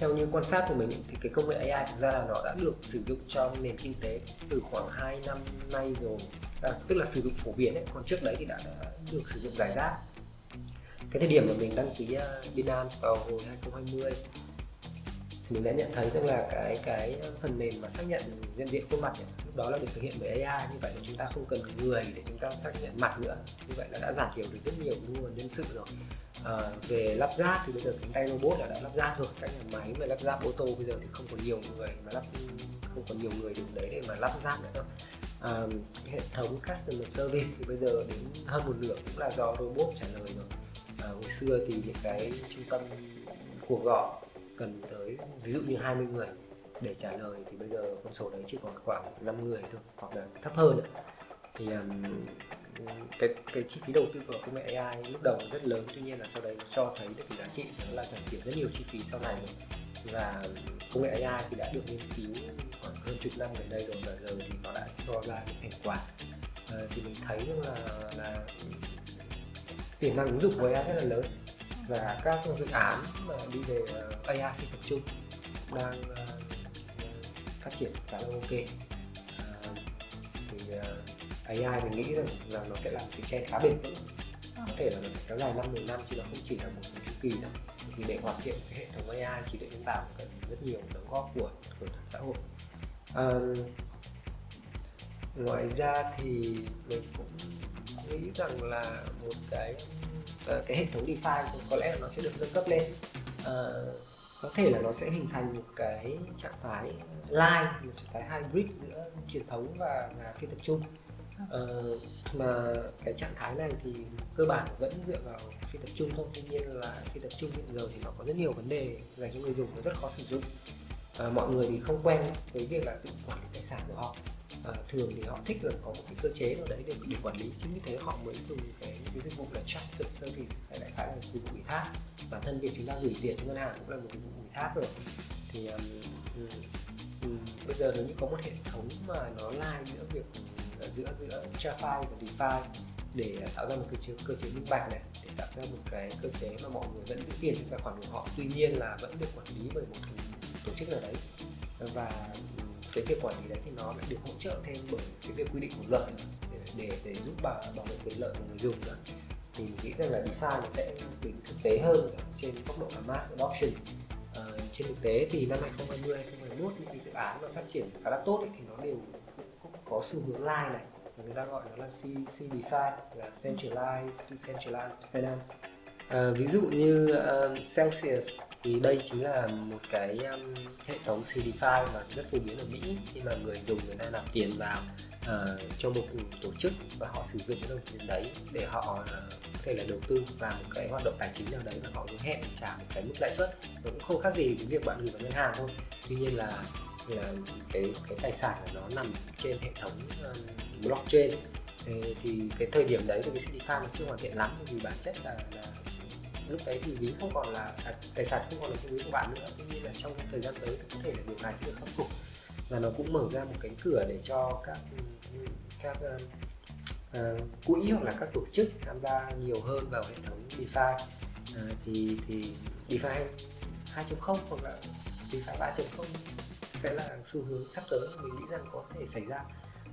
theo như quan sát của mình thì cái công nghệ AI thực ra là nó đã được sử dụng trong nền kinh tế từ khoảng 2 năm nay rồi. À, tức là sử dụng phổ biến ấy còn trước đấy thì đã, đã được sử dụng giải rác cái thời điểm mà mình đăng ký à, Binance vào hồi 2020 thì mình đã nhận thấy rằng là cái cái phần mềm mà xác nhận nhận diện khuôn mặt ấy, đó là được thực hiện bởi AI như vậy là chúng ta không cần người để chúng ta xác nhận mặt nữa. Như vậy là đã giảm thiểu được rất nhiều nguồn nhân sự rồi. À, về lắp ráp thì bây giờ cánh tay robot là đã lắp ráp rồi. Các nhà máy về lắp ráp ô tô bây giờ thì không còn nhiều người mà lắp không còn nhiều người dùng đấy để mà lắp ráp nữa à, hệ thống customer service thì bây giờ đến hơn một nửa cũng là do robot trả lời rồi. À, hồi xưa thì những cái trung tâm cuộc gọi cần tới ví dụ như 20 người để trả lời thì bây giờ con số đấy chỉ còn khoảng 5 người thôi hoặc là thấp hơn ấy. thì um, cái cái chi phí đầu tư của công nghệ AI lúc đầu rất lớn tuy nhiên là sau đấy cho thấy được cái giá trị đó là giảm thiểu rất nhiều chi phí sau này. Và công nghệ AI thì đã được nghiên cứu khoảng hơn chục năm gần đây rồi và giờ thì nó đã cho ra những thành quả. À, thì mình thấy là là tiềm năng ứng dụng của AI rất là lớn. Và các dự án mà đi về ờ, AI phi tập trung đang uh, phát triển khá là ok. À, thì ờ, uh, AI mình nghĩ rằng là nó sẽ là một cái trend khá bền vững. Có thể là nó sẽ kéo dài năm 10 năm chứ nó không chỉ là một cái chu kỳ đâu. Thì để hoàn thiện cái hệ thống AI trí tuệ nhân tạo cần rất nhiều đóng góp của của toàn xã hội. À, ngoài ra thì mình cũng nghĩ rằng là một cái cái hệ thống DeFi có lẽ là nó sẽ được nâng cấp lên. À, có thể là nó sẽ hình thành một cái trạng thái live một trạng thái hybrid giữa truyền thống và, và phi tập trung. Ờ, mà cái trạng thái này thì cơ bản vẫn dựa vào phi tập trung thôi. Tuy nhiên là phi tập trung hiện giờ thì nó có rất nhiều vấn đề dành cho người dùng nó rất khó sử dụng. À, mọi người thì không quen với việc là tự quản lý tài sản của họ à, thường thì họ thích là có một cái cơ chế nào đấy để để quản lý. Chính vì thế họ mới dùng cái cái dịch vụ là trusted service hay đại khái là dịch vụ ủy thác. Bản thân việc chúng ta gửi tiền cho ngân hàng cũng là một dịch vụ ủy thác rồi. Thì um, um, um, bây giờ nếu như có một hệ thống mà nó lai giữa việc ờ, giữa giữa TraFi và DeFi để tạo ra một cơ chế cơ chế minh bạch này để tạo ra một cái cơ chế mà mọi người vẫn giữ tiền trong tài khoản của họ tuy nhiên là vẫn được quản lý bởi một tổ chức nào đấy. Và cái việc quản lý đấy thì nó lại được hỗ trợ thêm bởi cái việc quy định của luật để, để, để giúp bảo bảo vệ quyền lợi của người dùng nữa thì mình nghĩ rằng là DeFi nó sẽ tính thực tế hơn trên góc độ là mass adoption. À, trên thực tế thì năm 2020 2021 những cái dự án mà phát triển khá là tốt ấy, thì nó đều cũng có xu hướng lai này. Người ta gọi nó là C, C DeFi là Centralized Decentralized Finance. À, ví dụ như uh, Celsius thì đây chính là một cái um, hệ thống CDFI mà rất phổ biến ở Mỹ. Khi mà người dùng người ta nạp tiền vào uh, cho một tổ chức và họ sử dụng cái đồng tiền đấy để họ uh, có thể là đầu tư vào một cái hoạt động tài chính nào đấy và họ hứa hẹn trả một cái mức lãi suất. Nó cũng không khác gì với việc bạn gửi vào ngân hàng thôi. Tuy nhiên là là cái cái tài sản của nó nằm trên hệ thống um, blockchain. Thì, thì cái thời điểm đấy thì cái CDFI nó chưa hoàn thiện lắm vì bản chất là, là lúc đấy thì ví không còn là à, tài sản không còn là cái ví của bạn nữa. Tuy nhiên là trong thời gian tới có thể là điều này sẽ được khắc phục. Và nó cũng mở ra một cánh cửa để cho các ừ, ừ, các uh, uh, quỹ hoặc là các tổ chức tham gia nhiều hơn vào hệ thống DeFi. Uh, thì thì DeFi 2.0 hoặc là DeFi 3.0 sẽ là xu hướng sắp tới. Mình nghĩ rằng có thể xảy ra.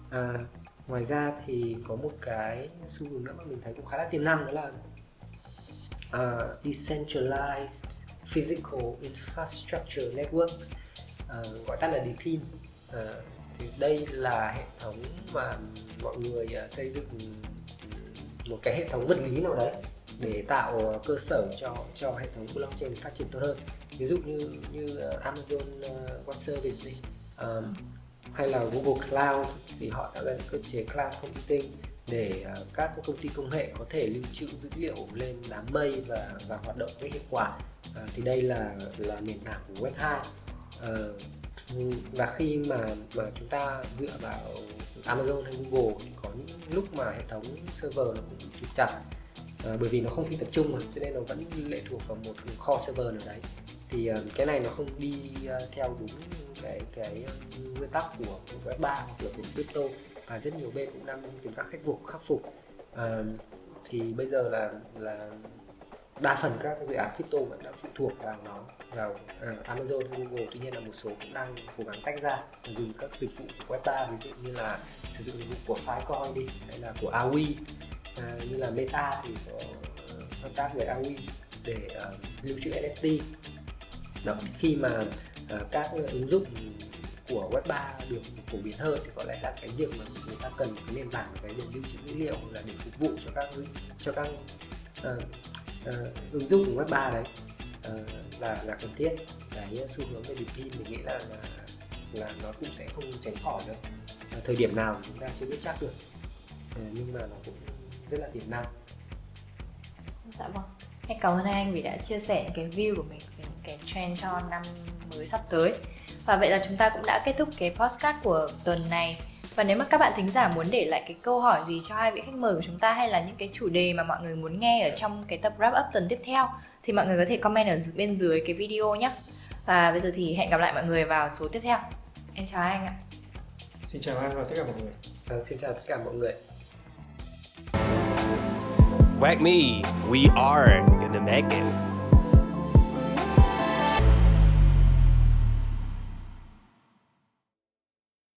Uh, ngoài ra thì có một cái xu hướng nữa mà mình thấy cũng khá là tiềm năng đó là uh, decentralized physical infrastructure networks uh, gọi tắt là DePIN uh, ờ, thì đây là hệ thống mà mọi người uh, xây dựng một cái hệ thống vật lý nào đấy để tạo cơ sở cho cho hệ thống blockchain phát triển tốt hơn. Ví dụ như như ờ, Amazon Web Service đi. Um, hay là Google Cloud thì họ tạo ra cơ chế cloud computing để ờ, các công ty công nghệ có thể lưu trữ dữ liệu lên đám mây và và hoạt động với hiệu quả. À, thì đây là là nền tảng của Web 2 à, ờ, và khi mà mà chúng ta dựa vào Amazon hay Google thì có những lúc mà hệ thống server nó cũng trục chặt à, bởi vì nó không phi tập trung mà cho nên nó vẫn lệ thuộc vào một kho server nào đấy. Thì uh, cái này nó không đi uh, theo đúng cái cái nguyên tắc của, của web 3 hoặc là của crypto và rất nhiều bên cũng đang tìm cách khắc phục khắc phục. À, thì bây giờ là là đa phần các dự án crypto vẫn đang phụ thuộc vào nó vào uh, Amazon hay Google. Tuy nhiên là một số cũng đang cố gắng tách ra dùng các dịch vụ của web 3 ví dụ như là sử dụng dịch vụ của Filecoin đi hay là của Awi uh, ờ, như là Meta thì có ờ, hợp tác với Awi để uh, lưu trữ NFT đó khi mà uh, các ứng dụng của web 3 được phổ biến hơn thì có lẽ là cái việc mà người ta cần cái nền tảng cái để lưu trữ dữ liệu là để phục vụ cho các cho các uh, uh, ứng dụng của web 3 đấy uh, là là cần thiết. Cái xu hướng về điểm tin mình nghĩ là, là là nó cũng sẽ không tránh khỏi được à, thời điểm nào chúng ta chưa biết chắc được. À, nhưng mà nó cũng rất là tiềm năng. Dạ vâng. Em cảm ơn anh vì đã chia sẻ cái view của mình về cái trend cho năm mới sắp tới. Và vậy là chúng ta cũng đã kết thúc cái podcast của tuần này. Và nếu mà các bạn thính giả muốn để lại cái câu hỏi gì cho hai vị khách mời của chúng ta hay là những cái chủ đề mà mọi người muốn nghe ở trong cái tập wrap up tuần tiếp theo thì mọi người có thể comment ở bên dưới cái video nhé. Và bây giờ thì hẹn gặp lại mọi người vào số tiếp theo. Em chào anh ạ. Xin chào anh và tất cả mọi người. À, xin chào tất cả mọi người. Whack me, we are gonna make it.